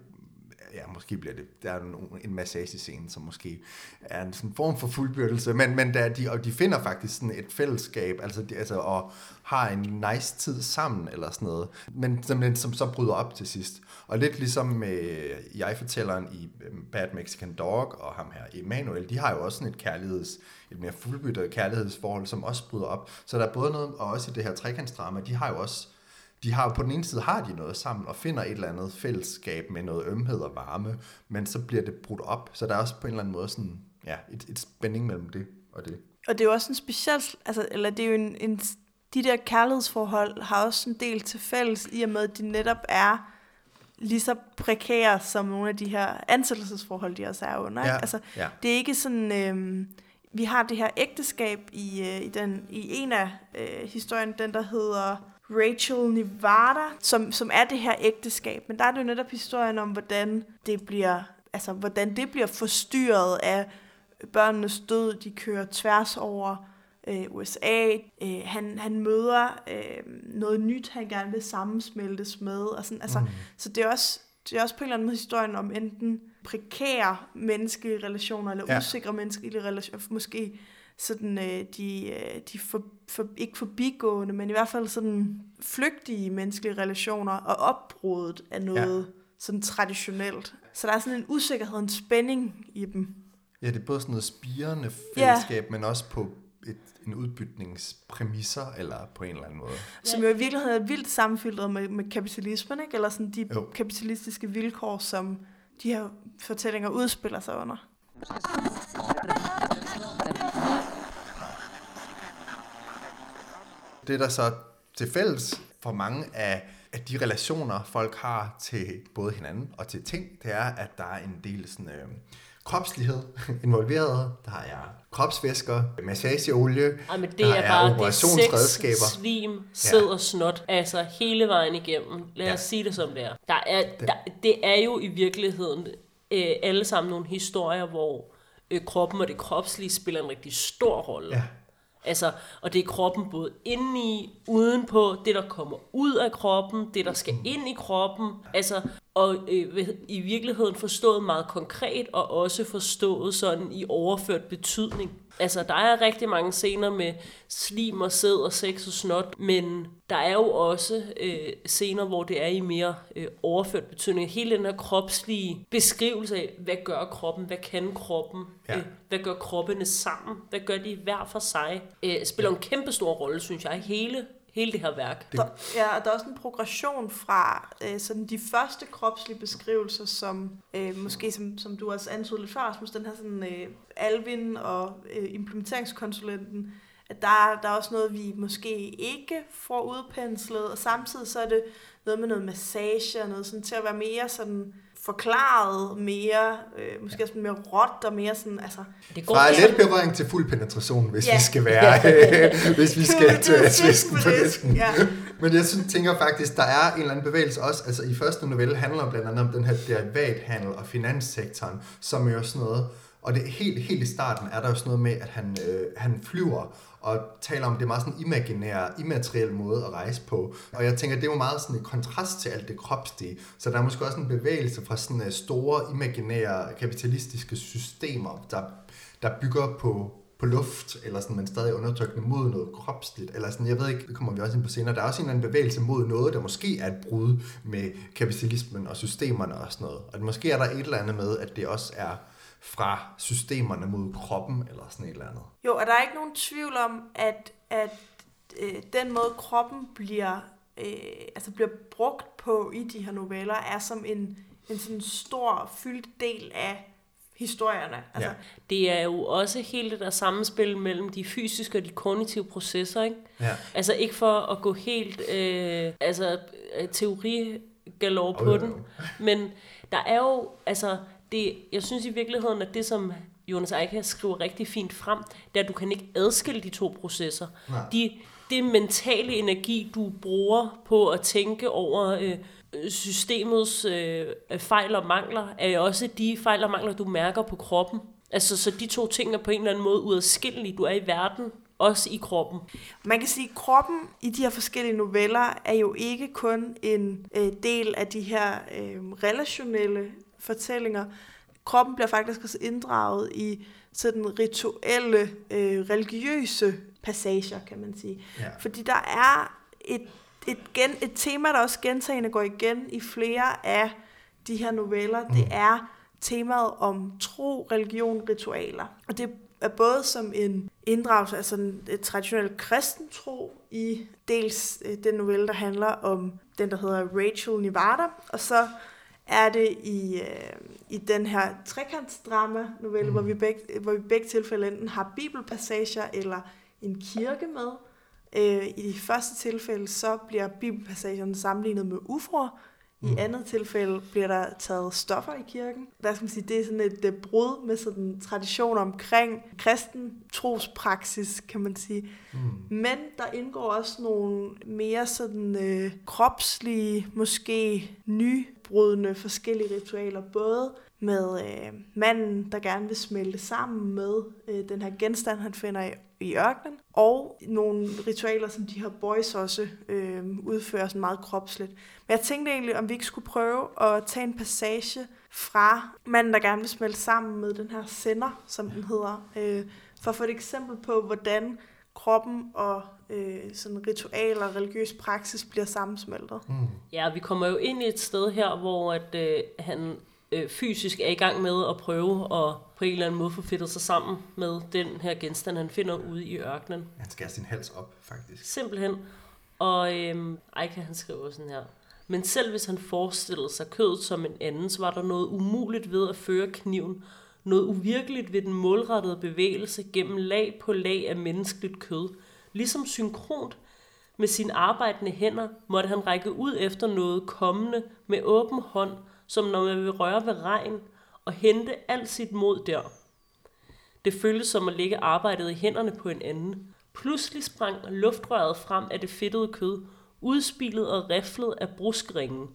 B: ja, måske bliver det, der er en, en massagescene, som måske er en sådan form for fuldbyrdelse, men, men der, de, og de finder faktisk sådan et fællesskab, altså, de, altså og har en nice tid sammen, eller sådan noget, men som, som så bryder op til sidst. Og lidt ligesom øh, med jeg-fortælleren i øh, Bad Mexican Dog, og ham her, Emanuel, de har jo også sådan et kærligheds, et mere fuldbyrdet kærlighedsforhold, som også bryder op. Så der er både noget, og også i det her trekantsdrama, de har jo også de har på den ene side har de noget sammen og finder et eller andet fællesskab med noget ømhed og varme, men så bliver det brudt op. Så der er også på en eller anden måde sådan, ja, et, et spænding mellem det og det.
C: Og det er jo også en speciel, altså, eller det er jo en, en, de der kærlighedsforhold har også en del til fælles, i og med, at de netop er lige så prekære som nogle af de her ansættelsesforhold, de også er under. Ikke?
B: Ja,
C: Altså,
B: ja.
C: det er ikke sådan, øhm, vi har det her ægteskab i, øh, i, den, i en af øh, historien, den der hedder Rachel Nevada, som, som er det her ægteskab. Men der er det jo netop historien om, hvordan det bliver, altså, hvordan det bliver forstyrret af børnenes død. De kører tværs over øh, USA. Øh, han, han møder øh, noget nyt, han gerne vil sammensmeltes med. Og sådan, altså, mm. Så det er, også, det er også på en eller anden måde historien om enten prekære menneskelige relationer, eller
B: Ja.
C: usikre menneskelige relationer, måske sådan øh, de, øh, de for, for, ikke forbigående, men i hvert fald sådan flygtige menneskelige relationer, og opbruddet af noget ja. sådan traditionelt. Så der er sådan en usikkerhed, en spænding i dem.
B: Ja, det er både sådan noget spirende fællesskab, men også på et, en udbytningspræmisser, eller på en eller anden måde.
C: Som jo i virkeligheden er vildt sammenfiltret med, med kapitalismen, ikke? eller sådan de
B: Jo.
C: kapitalistiske vilkår, som de her fortællinger udspiller sig under.
B: Det der så til fælles for mange af, af de relationer, folk har til både hinanden og til ting, det er, at der er en del sådan, øh, kropslighed involveret. Der er kropsvæsker, massageolie,
A: Ej, men det
B: der
A: er, bare det er
B: operationsredskaber.
A: sex, svim, sæd og snot. Altså hele vejen igennem. Lad
B: Ja.
A: os sige det som det er. Der er der, det er jo i virkeligheden øh, alle sammen nogle historier, hvor øh, kroppen og det kropslige spiller en rigtig stor rolle.
B: Ja.
A: Altså, og det er kroppen både indeni, udenpå, det der kommer ud af kroppen, det der skal ind i kroppen. Altså, og øh, i virkeligheden forstået meget konkret, og også forstået sådan i overført betydning. Altså, der er rigtig mange scener med slim og sæd og sex og snot, men der er jo også øh, scener, hvor det er i mere øh, overført betydning. Hele den her kropslige beskrivelse af, hvad gør kroppen, hvad kan kroppen,
B: Ja.
A: øh, hvad gør kroppene sammen, hvad gør de hver for sig, øh, spiller en kæmpe stor rolle, synes jeg, hele, hele det her værk.
C: Der, ja, og der er også en progression fra øh, sådan de første kropslige beskrivelser, som øh, måske, som, som du også antydede lidt før, Rasmus, den her sådan øh, Alvin og øh, implementeringskonsulenten, at der, der er også noget, vi måske ikke får udpenslet, og samtidig så er det noget med noget massage og noget sådan til at være mere sådan forklaret mere, øh, måske også mere råt og mere sådan, altså...
A: Det
B: Fra
A: altså-
B: let berøring til fuld penetration, hvis
C: Ja.
B: vi skal være, hvis vi skal tage svisken på disken.
C: Ja.
B: Men jeg synes, tænker faktisk, der er en eller anden bevægelse også. Altså i første novelle handler blandt andet om den her derivathandel og finanssektoren, som er jo sådan noget, Og det helt, helt i starten er der jo sådan noget med, at han, øh, han flyver og taler om, det meget sådan en imaginær, immateriel måde at rejse på. Og jeg tænker, det er jo meget sådan en kontrast til alt det kropslige. Så der er måske også en bevægelse fra sådan øh, store, imaginære, kapitalistiske systemer, der, der bygger på, på luft, eller sådan, men stadig undertrykkende mod noget kropsligt, eller sådan, jeg ved ikke, det kommer vi også ind på senere, der er også en eller anden bevægelse mod noget, der måske er et brud med kapitalismen og systemerne og sådan noget. Og måske er der et eller andet med, at det også er fra systemerne mod kroppen, eller sådan et eller andet.
C: Jo, og der er ikke nogen tvivl om, at, at øh, den måde kroppen bliver, øh, altså bliver brugt på i de her noveller, er som en, en sådan stor, fyldt del af historierne. Altså,
B: Ja.
A: Det er jo også hele det der sammenspil mellem de fysiske og de kognitive processer, ikke?
B: Ja.
A: Altså ikke for at gå helt øh, altså, øh, teorigalore på
B: Jo, jo,
A: den, men der er jo, altså, det, jeg synes i virkeligheden, at det som Jonas Eicha skriver rigtig fint frem, det er, at du kan ikke adskille de to processer.
B: Nej.
A: De, det mentale energi, du bruger på at tænke over øh, systemets øh, fejl og mangler, er jo også de fejl og mangler, du mærker på kroppen. Altså, så de to ting er på en eller anden måde uadskillelige. Du er i verden, også i kroppen.
C: Man kan sige, at kroppen i de her forskellige noveller er jo ikke kun en øh, del af de her øh, relationelle fortællinger. Kroppen bliver faktisk også inddraget i sådan rituelle, øh, religiøse passager, kan man sige.
B: Ja.
C: Fordi der er et, et, gen, et tema, der også gentagende går igen i flere af de her noveller. Mm. Det er temaet om tro, religion, ritualer. Og det er både som en inddragelse af sådan et traditionelt kristen tro i dels øh, den novelle, der handler om den, der hedder Rachel Nevada, og så er det i, øh, i den her trekantsdrama-novelle, mm. hvor, vi begge, hvor vi begge tilfælde enten har bibelpassager eller en kirke med. Øh, I det første tilfælde, så bliver bibelpassagerne sammenlignet med ufroer. I
B: Mm.
C: andet tilfælde bliver der taget stoffer i kirken. Hvad skal man sige, det er sådan et uh, brud med sådan tradition omkring kristen trospraksis, kan man sige.
B: Mm.
C: Men der indgår også nogle mere sådan øh, kropslige, måske nybrudende forskellige ritualer, både med øh, manden, der gerne vil smelte sammen med øh, den her genstand, han finder i, i ørkenen, og nogle ritualer, som de her boys også øh, udfører sådan meget kropsligt. Men jeg tænkte egentlig, om vi ikke skulle prøve at tage en passage fra manden, der gerne vil smelte sammen med den her sender, som den hedder, øh, for at få et eksempel på, hvordan kroppen og øh, sådan ritualer og religiøs praksis bliver sammensmeltet.
B: Mm.
A: Ja, vi kommer jo ind i et sted her, hvor at, øh, han øh, fysisk er i gang med at prøve at på en eller anden måde få fedtet sig sammen med den her genstand, han finder ude i ørkenen.
B: Han skærer sin hals op, faktisk.
A: Simpelthen. Og øhm, Eika han skriver sådan her. Men selv hvis han forestillede sig kødet som en anden, så var der noget umuligt ved at føre kniven. Noget uvirkeligt ved den målrettede bevægelse gennem lag på lag af menneskeligt kød. Ligesom synkront med sine arbejdende hænder måtte han række ud efter noget kommende med åben hånd, som når man vil røre ved regn, og hente alt sit mod der. Det føltes som at lægge arbejdet i hænderne på en anden. Pludselig sprang luftrøret frem af det fedtede kød, udspilet og riflet af bruskringen.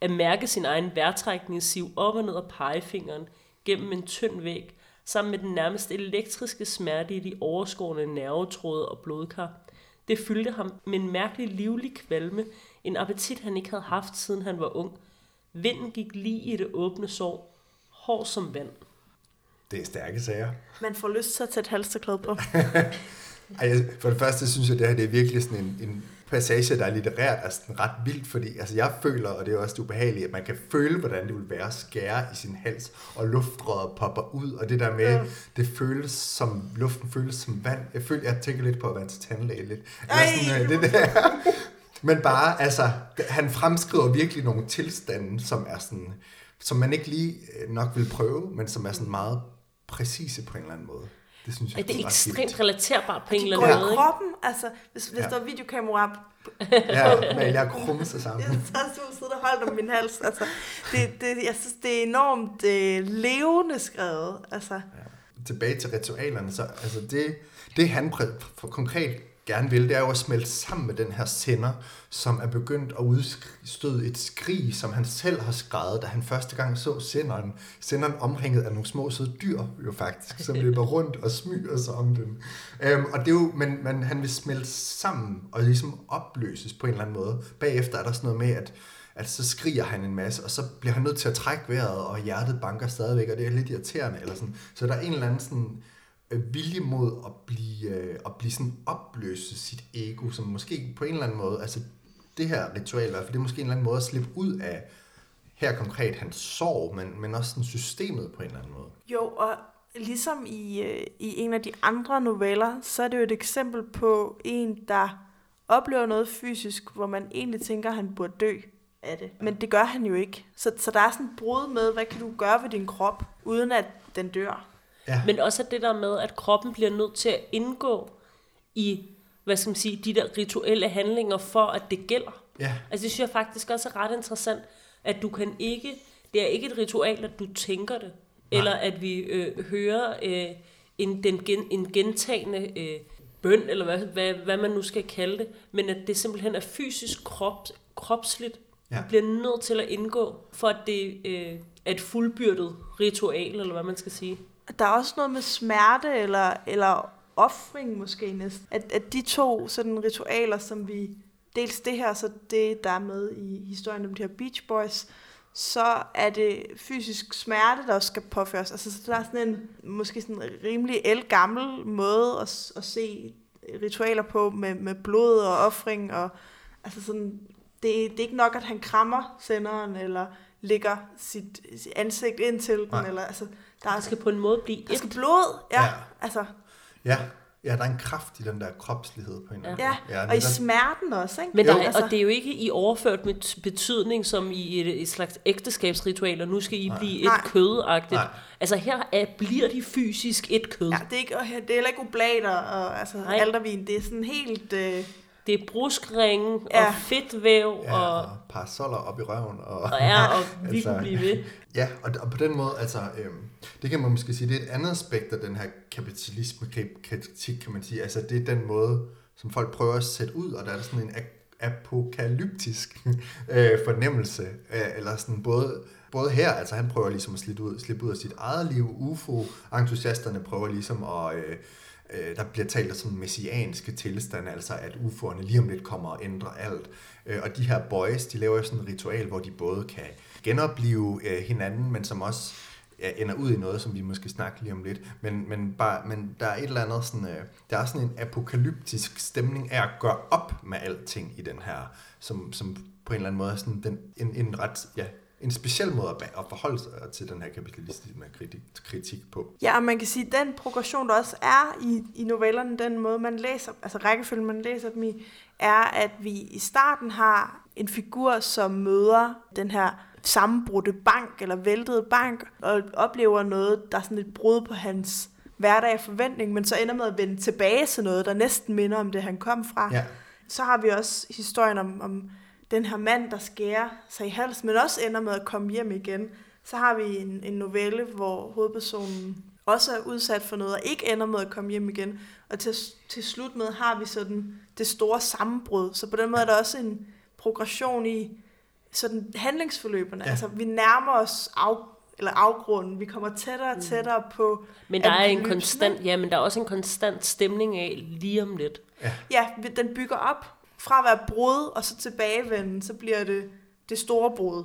A: At mærke sin egen vejrtrækning siv op og ned af pegefingeren gennem en tynd væg, sammen med den nærmest elektriske smerte i de overskårne nervetråde og blodkar. Det fyldte ham med en mærkelig livlig kvalme, en appetit han ikke havde haft siden han var ung. Vinden gik lige i det åbne sår, hård som vand.
B: Det er stærke sager.
C: Man får lyst til at tage et halsterklæde på.
B: Ej, for det første synes jeg, det her det er virkelig sådan en, en passage, der er litterært er sådan ret vildt, fordi altså, jeg føler, og det er også det ubehagelige, at man kan føle, hvordan det vil være at skære i sin hals, og luftrøret popper ud, og det der med,
C: Ja.
B: det føles som, luften føles som vand. Jeg føler, jeg tænker lidt på at være til tandlæge lidt. Eller
C: Ej!
B: sådan, øh, det der. Men bare, altså, han fremskriver virkelig nogle tilstande, som er sådan, som man ikke lige øh, nok vil prøve, men som er sådan meget præcise på en eller anden måde. Det synes jeg
A: Ej, det er ekstremt
B: vildt.
A: relaterbart på en
C: De
A: eller anden måde. Ikke?
C: kroppen, altså hvis, hvis
B: Ja.
C: der er videokamera
B: Ja, men jeg krummer sig sammen.
C: Jeg har siddet og holdt om min hals. Altså, det, det, jeg synes, det er enormt øh, levende skrevet. Altså,
B: tilbage til ritualerne, så altså det, det han præ- for konkret gerne vil, det er jo at smelte sammen med den her sender, som er begyndt at udstøde et skrig, som han selv har skrevet, da han første gang så senderen. Senderen omringet af nogle små søde dyr, jo faktisk, som løber rundt og smyger sig om den. Øhm, og det er jo, men, men han vil smelte sammen og ligesom opløses på en eller anden måde. Bagefter er der sådan noget med, at at så skriger han en masse, og så bliver han nødt til at trække vejret, og hjertet banker stadigvæk, og det er lidt irriterende. Eller sådan. Så der er en eller anden sådan, vilje mod at blive, øh, at blive sådan opløse sit ego, som måske på en eller anden måde, altså det her ritual i hvert fald, det er måske en eller anden måde at slippe ud af, her konkret hans sorg, men, men også sådan systemet på en eller anden måde.
C: Jo, og ligesom i, øh, i en af de andre noveller, så er det jo et eksempel på en, der oplever noget fysisk, hvor man egentlig tænker, at han burde dø af det. Men det gør han jo ikke. Så, så der er sådan et brud med, hvad kan du gøre ved din krop, uden at den dør.
A: Ja. Men også det der med, at kroppen bliver nødt til at indgå i, hvad skal man sige, de der rituelle handlinger, for at det gælder.
B: Ja.
A: Altså det synes jeg faktisk også er ret interessant, at du kan ikke, det er ikke et ritual, at du tænker det, Nej. eller at vi øh, hører øh, en, den gen, en gentagende øh, bøn, eller hvad, hvad, hvad man nu skal kalde det, men at det simpelthen er fysisk krop, kropsligt, ja. bliver nødt til at indgå, for at det øh, er et fuldbyrdet ritual, eller hvad man skal sige.
C: Der er også noget med smerte, eller, eller offring måske næsten. At, at de to sådan ritualer, som vi, dels det her, så det der er med i historien om de her Beach Boys, så er det fysisk smerte, der også skal påføres. Altså, så der er sådan en måske sådan en rimelig elgammel måde at, at se ritualer på med, med blod og offring og altså sådan det, det er ikke nok, at han krammer senderen, eller lægger sit, sit ansigt ind til den,
A: Nej.
C: eller altså,
A: der, der skal på en måde blive
C: Der et. skal blod, ja, ja. altså.
B: Ja, Ja, der er en kraft i den der kropslighed på en eller
C: anden ja. ja, og i smerten også, ikke?
A: Men der, altså. Og det er jo ikke i overført med betydning som i et, et slags ægteskabsritual, og nu skal I Nej. blive et Nej. kødagtigt. Nej. Altså her er, bliver de fysisk et kød.
C: Ja, det er, ikke, det er heller ikke oblater og altså, aldervin. Det er sådan helt... Øh,
A: det er bruskringe ja. og fedtvæv.
B: Ja, og, og parasoller op i røven. Og,
A: og ja, og vi altså, kunne blive ved.
B: Ja, og, og på den måde, altså, øhm, det kan man måske sige, det er et andet aspekt af den her kapitalisme-kritik, kan man sige. Altså, det er den måde, som folk prøver at sætte ud, og der er sådan en apokalyptisk øh, fornemmelse, øh, eller sådan både, både her, altså han prøver ligesom at slippe ud, slippe ud af sit eget liv, UFO-entusiasterne prøver ligesom at... Øh, Øh, der bliver talt om sådan messianske tilstande, altså at UFO'erne lige om lidt kommer og ændrer alt. Øh, og de her boys, de laver jo sådan et ritual, hvor de både kan genopleve øh, hinanden, men som også ja, ender ud i noget, som vi måske snakke lige om lidt. Men, men, bare, men der er et eller andet sådan, øh, der er sådan en apokalyptisk stemning af at gøre op med alting i den her, som, som på en eller anden måde er sådan den, en, en ret ja, en speciel måde at, forholde sig til den her kapitalistiske kritik, kritik på.
C: Ja, og man kan sige, at den progression, der også er i, i novellerne, den måde, man læser, altså rækkefølgen, man læser dem i, er, at vi i starten har en figur, som møder den her sammenbrudte bank, eller væltede bank, og oplever noget, der er sådan et brud på hans hverdag og forventning, men så ender med at vende tilbage til noget, der næsten minder om det, han kom fra. Ja. Så har vi også historien om, om den her mand, der skærer sig i halsen, men også ender med at komme hjem igen. Så har vi en, en novelle, hvor hovedpersonen også er udsat for noget, og ikke ender med at komme hjem igen. Og til, til slut med har vi sådan det store sammenbrud. Så på den måde er der også en progression i sådan handlingsforløbene. Ja. Altså, vi nærmer os af, eller afgrunden. Vi kommer tættere og mm. tættere på
A: Men der er en konstant, ja, men der er også en konstant stemning af lige om lidt.
C: Ja, ja den bygger op fra at være brud og så tilbagevenden, så bliver det det store brud.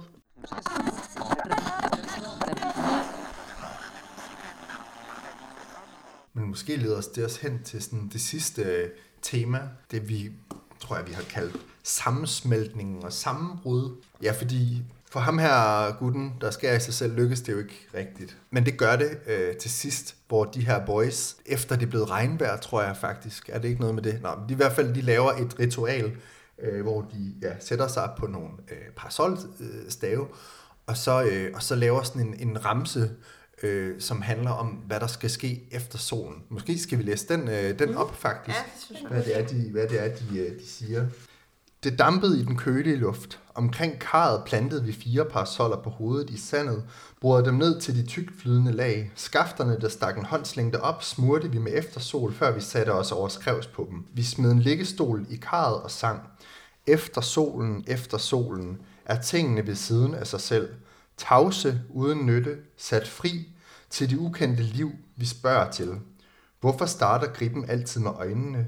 B: Men måske leder os det også hen til sådan det sidste øh, tema, det vi, tror jeg, vi har kaldt sammensmeltningen og sammenbrud. Ja, fordi for ham her gutten, der skærer i sig selv, lykkes det jo ikke rigtigt. Men det gør det øh, til sidst, hvor de her boys, efter det er blevet regnvejr, tror jeg faktisk, er det ikke noget med det? Nå, men de i hvert fald, de laver et ritual, øh, hvor de ja, sætter sig på nogle øh, parasolstave, og så, øh, og så laver sådan en, en ramse, øh, som handler om, hvad der skal ske efter solen. Måske skal vi læse den, øh, den op, faktisk.
C: Ja, det synes jeg.
B: Hvad det er, de, hvad det er, de, øh, de siger. Det dampede i den kølige luft. Omkring karret plantede vi fire parasoller på hovedet i sandet, borede dem ned til de tykflydende lag. Skafterne, der stak en håndslængde op, smurte vi med eftersol, før vi satte os over skrevs på dem. Vi smed en liggestol i karret og sang. Efter solen, efter solen, er tingene ved siden af sig selv. Tavse, uden nytte, sat fri til det ukendte liv, vi spørger til. Hvorfor starter griben altid med øjnene?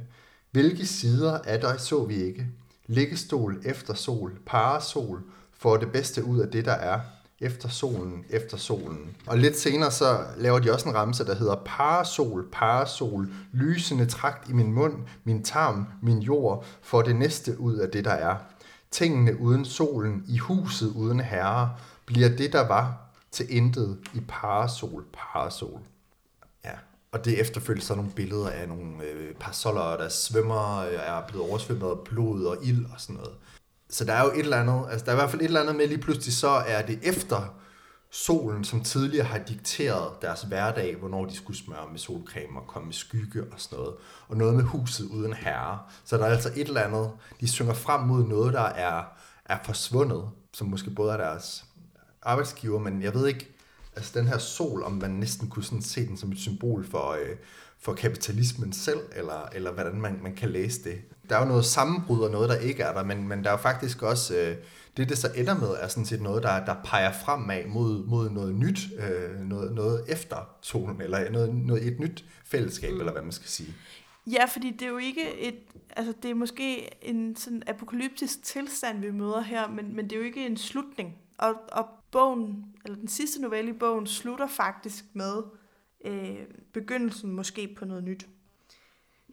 B: Hvilke sider af dig så vi ikke? Liggestol efter sol, parasol, får det bedste ud af det, der er. Efter solen, efter solen. Og lidt senere så laver de også en ramse, der hedder Parasol, parasol, lysende trakt i min mund, min tarm, min jord, får det næste ud af det, der er. Tingene uden solen, i huset uden herre, bliver det, der var, til intet i parasol, parasol. Og det efterfølger så nogle billeder af nogle øh, parasoller, der svømmer, øh, er blevet oversvømmet af blod og ild og sådan noget. Så der er jo et eller andet, altså der er i hvert fald et eller andet med lige pludselig, så er det efter solen, som tidligere har dikteret deres hverdag, hvornår de skulle smøre med solcreme og komme med skygge og sådan noget. Og noget med huset uden herre. Så der er altså et eller andet, de synger frem mod noget, der er, er forsvundet, som måske både er deres arbejdsgiver, men jeg ved ikke, altså den her sol, om man næsten kunne sådan se den som et symbol for, øh, for kapitalismen selv, eller, eller hvordan man, man kan læse det. Der er jo noget sammenbrud og noget, der ikke er der, men, men der er jo faktisk også, øh, det det så ender med, er sådan set noget, der, der peger fremad mod, mod noget nyt, øh, noget, noget efter solen, eller noget, noget et nyt fællesskab, mm. eller hvad man skal sige.
C: Ja, fordi det er jo ikke et, altså det er måske en sådan apokalyptisk tilstand, vi møder her, men, men det er jo ikke en slutning. Og, og bogen, eller den sidste novelle i bogen, slutter faktisk med øh, begyndelsen måske på noget nyt.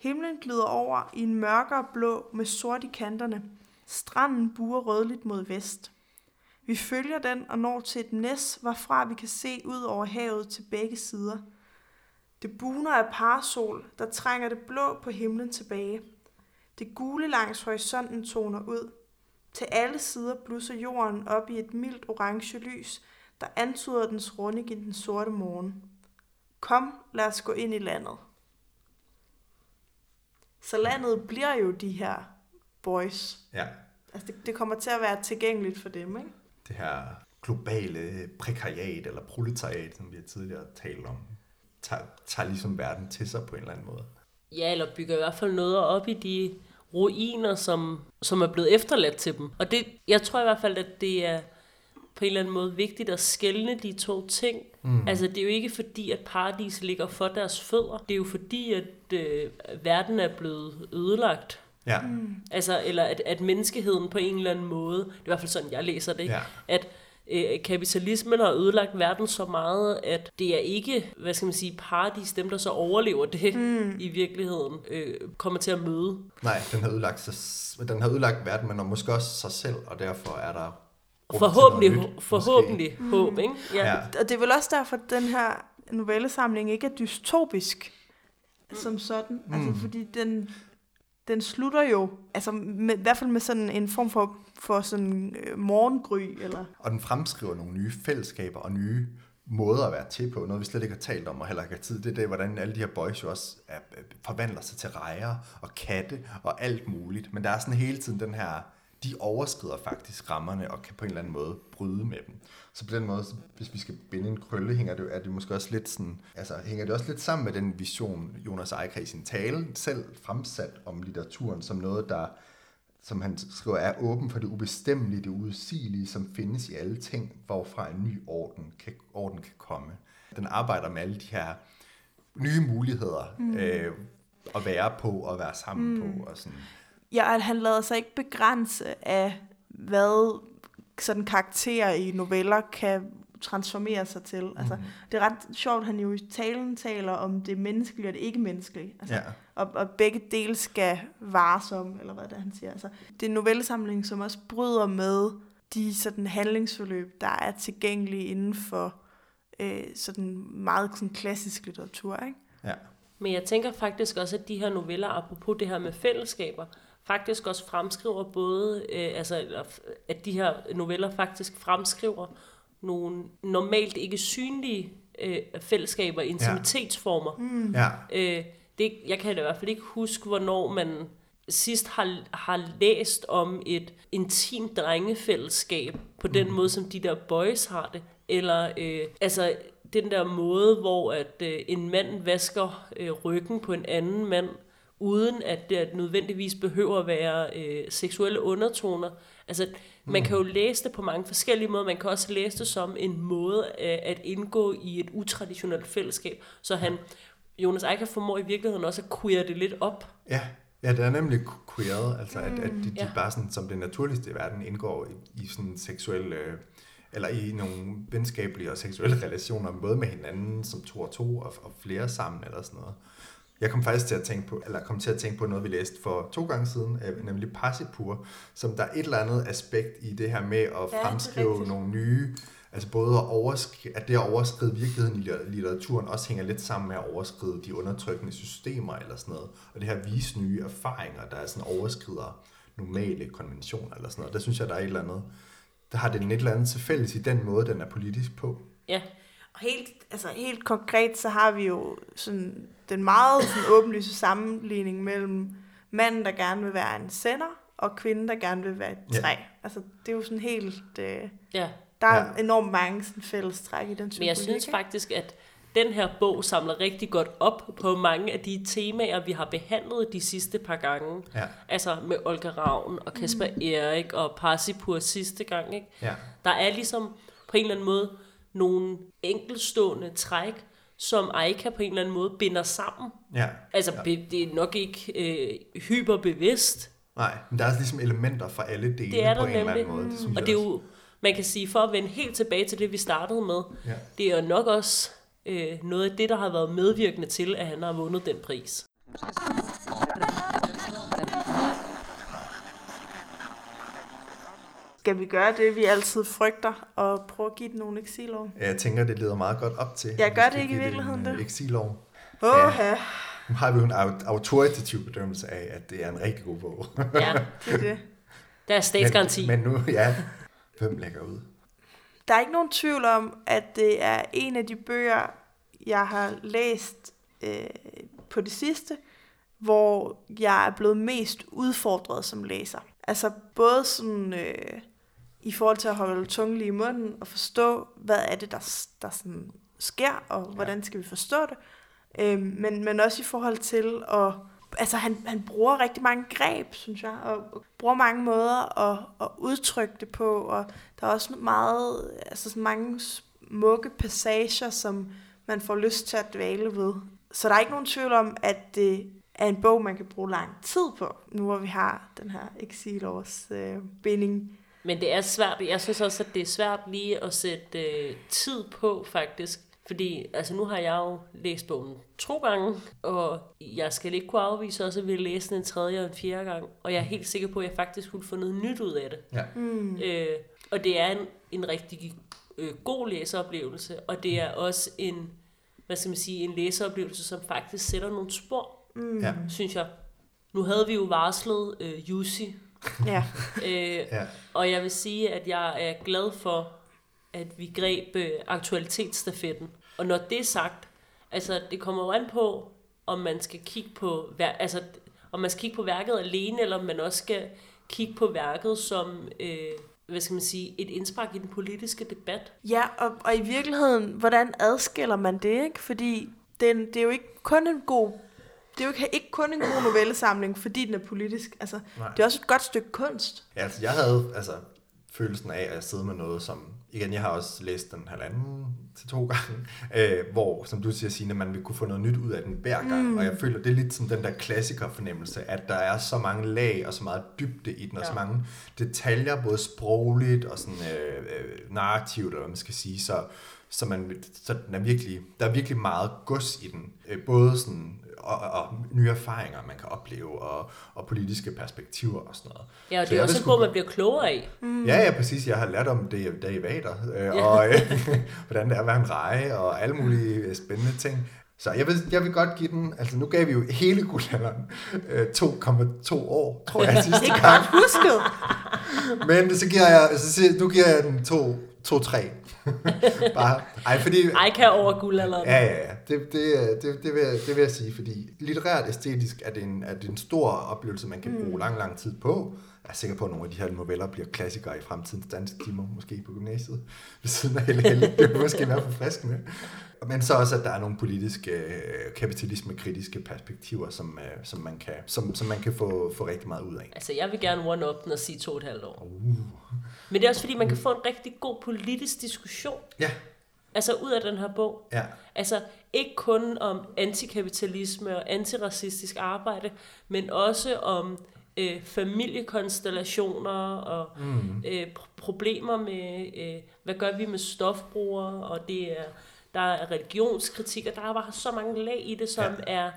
C: Himlen glider over i en mørkere blå med sort i kanterne. Stranden buer rødligt mod vest. Vi følger den og når til et næs, hvorfra vi kan se ud over havet til begge sider. Det buner af parasol, der trænger det blå på himlen tilbage. Det gule langs horisonten toner ud. Til alle sider blusser jorden op i et mildt orange lys, der antyder dens runding i den sorte morgen. Kom, lad os gå ind i landet. Så landet bliver jo de her boys.
B: Ja.
C: Altså det, det kommer til at være tilgængeligt for dem, ikke?
B: Det her globale prekariat eller proletariat, som vi har tidligere talt om, tager, tager ligesom verden til sig på en eller anden måde.
A: Ja, eller bygger i hvert fald noget op i de ruiner, som, som er blevet efterladt til dem. Og det, jeg tror i hvert fald, at det er på en eller anden måde vigtigt at skelne de to ting. Mm. Altså, det er jo ikke fordi, at paradis ligger for deres fødder. Det er jo fordi, at øh, verden er blevet ødelagt.
B: Ja. Mm.
A: Altså, eller at, at menneskeheden på en eller anden måde, det er i hvert fald sådan, jeg læser det, ikke?
B: Ja.
A: at øh, kapitalismen har ødelagt verden så meget, at det er ikke, hvad skal man sige, paradis, dem der så overlever det mm. i virkeligheden, øh, kommer til at møde.
B: Nej, den har ødelagt, sig, den har ødelagt verden, men måske også sig selv, og derfor er der
A: Forhåbentlig,
B: nyt,
A: forhåbentlig mm. håb, ikke? Ja.
B: Ja.
C: Og det er vel også derfor, at den her novellesamling ikke er dystopisk som sådan. Mm. Altså, fordi den, den slutter jo, altså med, i hvert fald med sådan en form for, for sådan øh, morgengry, eller...
B: Og den fremskriver nogle nye fællesskaber og nye måder at være til på. Noget, vi slet ikke har talt om og heller ikke har tid. Det er det, hvordan alle de her boys jo også er, forvandler sig til rejer og katte og alt muligt. Men der er sådan hele tiden den her, de overskrider faktisk rammerne og kan på en eller anden måde bryde med dem. Så på den måde, hvis vi skal binde en krølle, hænger det, er det måske også lidt sådan, altså hænger det også lidt sammen med den vision, Jonas Eicher i sin tale selv fremsat om litteraturen som noget, der som han skriver, er åben for det ubestemmelige, det udsigelige, som findes i alle ting, hvorfra en ny orden kan, orden kan komme. Den arbejder med alle de her nye muligheder mm. øh, at være på og være sammen mm. på. Og sådan.
C: Ja, at han lader sig ikke begrænse af, hvad sådan karakterer i noveller kan transformere sig til. Altså,
B: Mhm.
C: Det er ret sjovt, han jo i talen taler om det menneskelige og det ikke-menneskelige. Altså,
B: Ja.
C: og, og begge dele skal vares om, eller hvad det er, han siger. Altså, det er en novellesamling, som også bryder med de sådan handlingsforløb, der er tilgængelige inden for øh, sådan meget sådan klassisk litteratur. Ikke?
B: Ja.
A: Men jeg tænker faktisk også, at de her noveller, apropos det her med fællesskaber, faktisk også fremskriver både, øh, altså at de her noveller faktisk fremskriver nogle normalt ikke synlige øh, fællesskaber, intimitetsformer.
B: ja.
A: Øh, det, jeg kan i hvert fald ikke huske, hvornår man sidst har, har læst om et intimt drengefællesskab på den mm. måde, som de der boys har det. Eller øh, altså den der måde, hvor at øh, en mand vasker øh, ryggen på en anden mand, uden at det nødvendigvis behøver at være øh, seksuelle undertoner. Altså, man kan jo læse det på mange forskellige måder. Man kan også læse det som en måde øh, at indgå i et utraditionelt fællesskab. Så han, Jonas Eicher formår i virkeligheden også at queer det lidt op.
B: Ja, ja det er nemlig queeret, altså at, at de, de
A: ja.
B: bare sådan, som det naturligste i verden indgår i, i sådan seksuelle, øh, eller i nogle venskabelige og seksuelle relationer, både med hinanden som to og to, og, og flere sammen eller sådan noget. Jeg kom faktisk til at tænke på, eller kom til at tænke på noget, vi læste for to gange siden, øh, nemlig Passipur, som der er et eller andet aspekt i det her med at fremskrive
C: rigtigt.
B: nogle nye, altså både at, overskri- at det at overskride virkeligheden i li- litteraturen også hænger lidt sammen med at overskride de undertrykkende systemer eller sådan noget, og det her vise nye erfaringer, der er sådan overskrider normale konventioner eller sådan noget. Der synes jeg, der er et eller andet, der har den et eller andet til fælles i den måde, den er politisk på.
A: Ja,
C: helt, altså helt konkret, så har vi jo sådan den meget sådan åbenlyse sammenligning mellem manden, der gerne vil være en sender, og kvinden, der gerne vil være et
B: Ja.
C: træ. Altså, det er jo sådan helt... Øh,
A: ja.
C: der er
B: Ja.
C: enormt mange sådan fælles træk i den
A: Men
C: symbolik.
A: jeg synes faktisk, at den her bog samler rigtig godt op på mange af de temaer, vi har behandlet de sidste par gange.
B: Ja.
A: Altså med Olga Ravn og Kasper mm. Erik og Parsipur sidste gang. Ikke?
B: Ja.
A: Der er ligesom på en eller anden måde nogle enkelstående træk, som Aika på en eller anden måde binder sammen.
B: Ja.
A: Altså,
B: ja.
A: be- det er nok ikke øh, hyperbevidst,
B: Nej, men der er ligesom elementer fra alle dele
A: Det er der
B: på en eller anden
A: nemlig.
B: måde. Det synes
A: og
B: jeg
A: det er
B: også.
A: jo, man kan sige, for at vende helt tilbage til det, vi startede med,
B: Ja.
A: det er jo nok også øh, noget af det, der har været medvirkende til, at han har vundet den pris.
C: Skal vi gøre det, vi altid frygter, og prøve at give den nogle eksilår?
B: Ja, Jeg tænker, det leder meget godt op til. Vi
C: gør det ikke i virkeligheden
B: en,
C: det?
B: øh, Exillov.
C: Åh, ja.
B: Nu har vi jo en au- autoritativ bedømmelse af, at det er en rigtig god bog.
A: Ja,
C: det er det.
A: der er statsgaranti.
B: Men, men nu, ja, hvem lægger ud?
C: Der er ikke nogen tvivl om, at det er en af de bøger, jeg har læst øh, på det sidste, hvor jeg er blevet mest udfordret som læser. Altså både sådan, øh, i forhold til at holde tungen lige i munden og forstå, hvad er det, der, der sådan sker, og hvordan skal vi forstå det. Øh, men, men også i forhold til at... Altså han, han bruger rigtig mange greb, synes jeg, og og bruger mange måder at, at udtrykke det på, og der er også meget, altså sådan mange smukke passager, som man får lyst til at dvæle ved. Så der er ikke nogen tvivl om, at det er en bog, man kan bruge lang tid på, nu hvor vi har den her eksilårs øh, binding.
A: Men det er svært. Jeg synes også, at det er svært lige at sætte øh, tid på, faktisk. Fordi altså, nu har jeg jo læst bogen to gange, og jeg skal ikke kunne afvise også, at vi læse den en tredje og en fjerde gang. Og jeg er helt sikker på, at jeg faktisk kunne få noget nyt ud af det.
B: Ja.
C: Mm.
A: Øh, og det er en, en rigtig øh, god læseoplevelse, og det er også en, hvad skal man sige, en læseoplevelse, som faktisk sætter nogle spor,
C: Mm.
B: Ja.
A: synes jeg. Nu havde vi jo varslet øh, Jussi,
C: ja.
A: øh,
B: Ja.
A: og jeg vil sige, at jeg er glad for, at vi greb øh, aktualitetsstafetten. Og når det er sagt, altså det kommer jo an på, om man skal kigge på, vær- altså, om man skal kigge på værket alene, eller om man også skal kigge på værket som, øh, hvad skal man sige, et indspark i den politiske debat.
C: Ja, og, og i virkeligheden, hvordan adskiller man det, ikke? Fordi den, det er jo ikke kun en god det er jo ikke, ikke kun en god novellesamling, fordi den er politisk. Altså,
B: Nej.
C: det er også et godt stykke kunst.
B: Ja, altså, jeg havde altså, følelsen af at sidde med noget, som... Igen, jeg har også læst den halvanden til to gange, øh, hvor, som du siger, Signe, man vil kunne få noget nyt ud af den hver gang. Mm. Og jeg føler, det er lidt sådan den der klassikerfornemmelse, at der er så mange lag og så meget dybde i den, og så
A: Ja.
B: mange detaljer, både sprogligt og sådan øh, øh, narrativt, eller hvad man skal sige, så, så, man, så den er virkelig, der er virkelig meget gods i den. Øh, både sådan, og, og, nye erfaringer, man kan opleve, og, og politiske perspektiver og sådan noget.
A: Ja, og
B: Så
A: det er også en bog, man bliver klogere af.
B: Mm. Ja, ja, præcis. Jeg har lært om det derivater, øh,
A: Ja.
B: og øh, hvordan det er at være en reje, og alle mulige øh, spændende ting. Så jeg vil, jeg vil godt give den, altså nu gav vi jo hele guldalderen øh, 2,2 år, tror jeg, sidste
C: Det er
B: gang.
C: godt husket.
B: Men så giver jeg, så siger, nu giver jeg den to, to-tre. Bare, ej, fordi...
A: Ejka over guldalderen.
B: Ja, ja, ja. Det, det, det, det, vil, jeg- det vil jeg sige, fordi litterært æstetisk er det en, er det en stor oplevelse, man kan bruge lang, lang tid på. Jeg er sikker på, at nogle af de her noveller bliver klassikere i fremtidens danske timer, måske på gymnasiet, ved siden af Helle Helle. Det vil måske være forfriskende. Men så også, at der er nogle politiske, øh, kapitalisme-kritiske perspektiver, som, øh, som man kan, som, som man kan få, få rigtig meget ud af.
A: Altså, jeg vil gerne one-up den og sige to og et halvt år. Men det er også fordi, man kan få en rigtig god politisk diskussion.
B: Ja,
A: Altså ud af den her bog.
B: ja,
A: Altså ikke kun om antikapitalisme og antiracistisk arbejde, men også om øh, familiekonstellationer og mm. øh, pr- problemer med, øh, hvad gør vi med stofbrugere, og det er, der er religionskritik, og der er bare så mange lag i det, som
B: Ja.
A: ja. er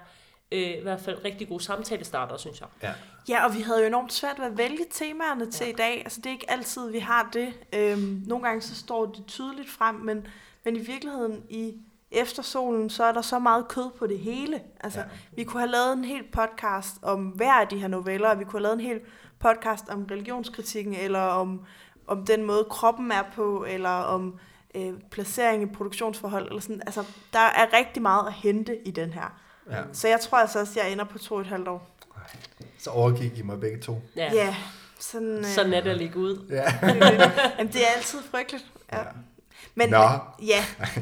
A: øh, i hvert fald rigtig gode samtalestarter, synes jeg.
B: ja.
C: Ja, og vi havde jo enormt svært ved at vælge temaerne til i dag. Altså, det er ikke altid, vi har det. Øhm, nogle gange så står det tydeligt frem, men, men i virkeligheden i eftersolen, så er der så meget kød på det hele. Altså,
B: Ja.
C: ja. vi kunne have lavet en hel podcast om hver af de her noveller, og vi kunne have lavet en hel podcast om religionskritikken, eller om, om den måde, kroppen er på, eller om øh, placering i produktionsforhold. Eller sådan. Altså, der er rigtig meget at hente i den her.
B: ja.
C: Så jeg tror altså også, at jeg ender på to og et halvt år.
B: Så overgik I mig begge to.
A: Ja,
C: Ja, sådan... Øh,
A: Sådan er det at ligge ud.
B: Ja.
C: Jamen, det er altid frygteligt. Ja.
B: Ja.
C: Men
B: Nå.
C: ja,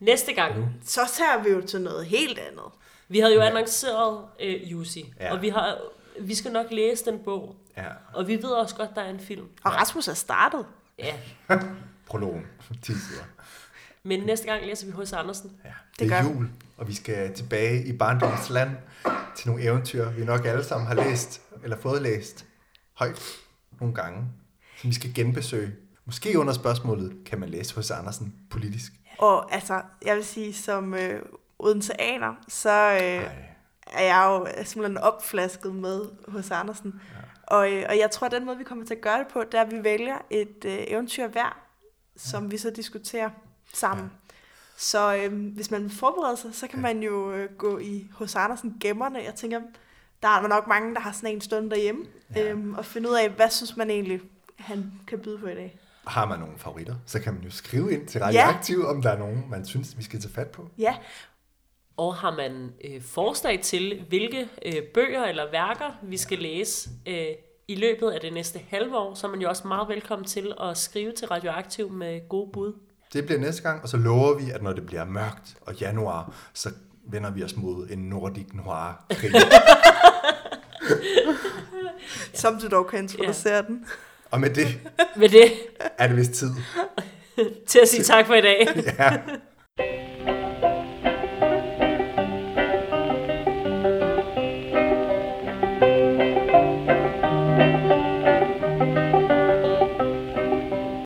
A: Næste gang,
C: så tager vi jo til noget helt andet.
A: vi havde jo annonceret øh, Jussi,
B: ja.
A: og vi, har, vi skal nok læse den bog,
B: ja.
A: og vi ved også godt, der er en film.
C: Og Rasmus er startet.
A: Ja,
B: Prologen. 10 sider.
A: men næste gang læser vi hos Andersen.
B: Ja, det,
C: Det
B: er
C: gør
B: jul, og vi skal tilbage i barndommens land til nogle eventyr, vi nok alle sammen har læst, eller fået læst højt nogle gange, som vi skal genbesøge. Måske under spørgsmålet, kan man læse hos Andersen politisk?
C: Og altså, jeg vil sige, som øh, Odenseaner, så øh, er jeg jo simpelthen opflasket med hos Andersen. Ja. Og, øh, og jeg tror, at den måde, vi kommer til at gøre det på, det er, at vi vælger et øh, eventyr hver, som ja. vi så diskuterer sammen. Ja. Så øh, hvis man vil forberede sig, så kan
B: Ja.
C: man jo øh, gå i hos Andersen gemmerne. Jeg tænker, der er nok mange, der har sådan en stund derhjemme,
B: Ja.
C: ja. øhm, og finde ud af, hvad synes man egentlig, han kan byde på i dag.
B: Har man nogle favoritter, så kan man jo skrive ind til Radioaktiv, om der er nogen, man synes, vi skal tage fat på.
C: Ja,
A: Og har man øh, forslag til, hvilke øh, bøger eller værker, vi skal læse øh, i løbet af det næste halve år, så er man jo også meget velkommen til at skrive til Radioaktiv med gode bud.
B: Det bliver næste gang, og så lover vi, at når det bliver mørkt og januar, så vender vi os mod en Nordic Noir-krig.
C: som du dog kan introducere ja. den.
B: og med det
A: Med det,
B: er det vist tid.
A: til at sige tak for i dag.
B: Ja.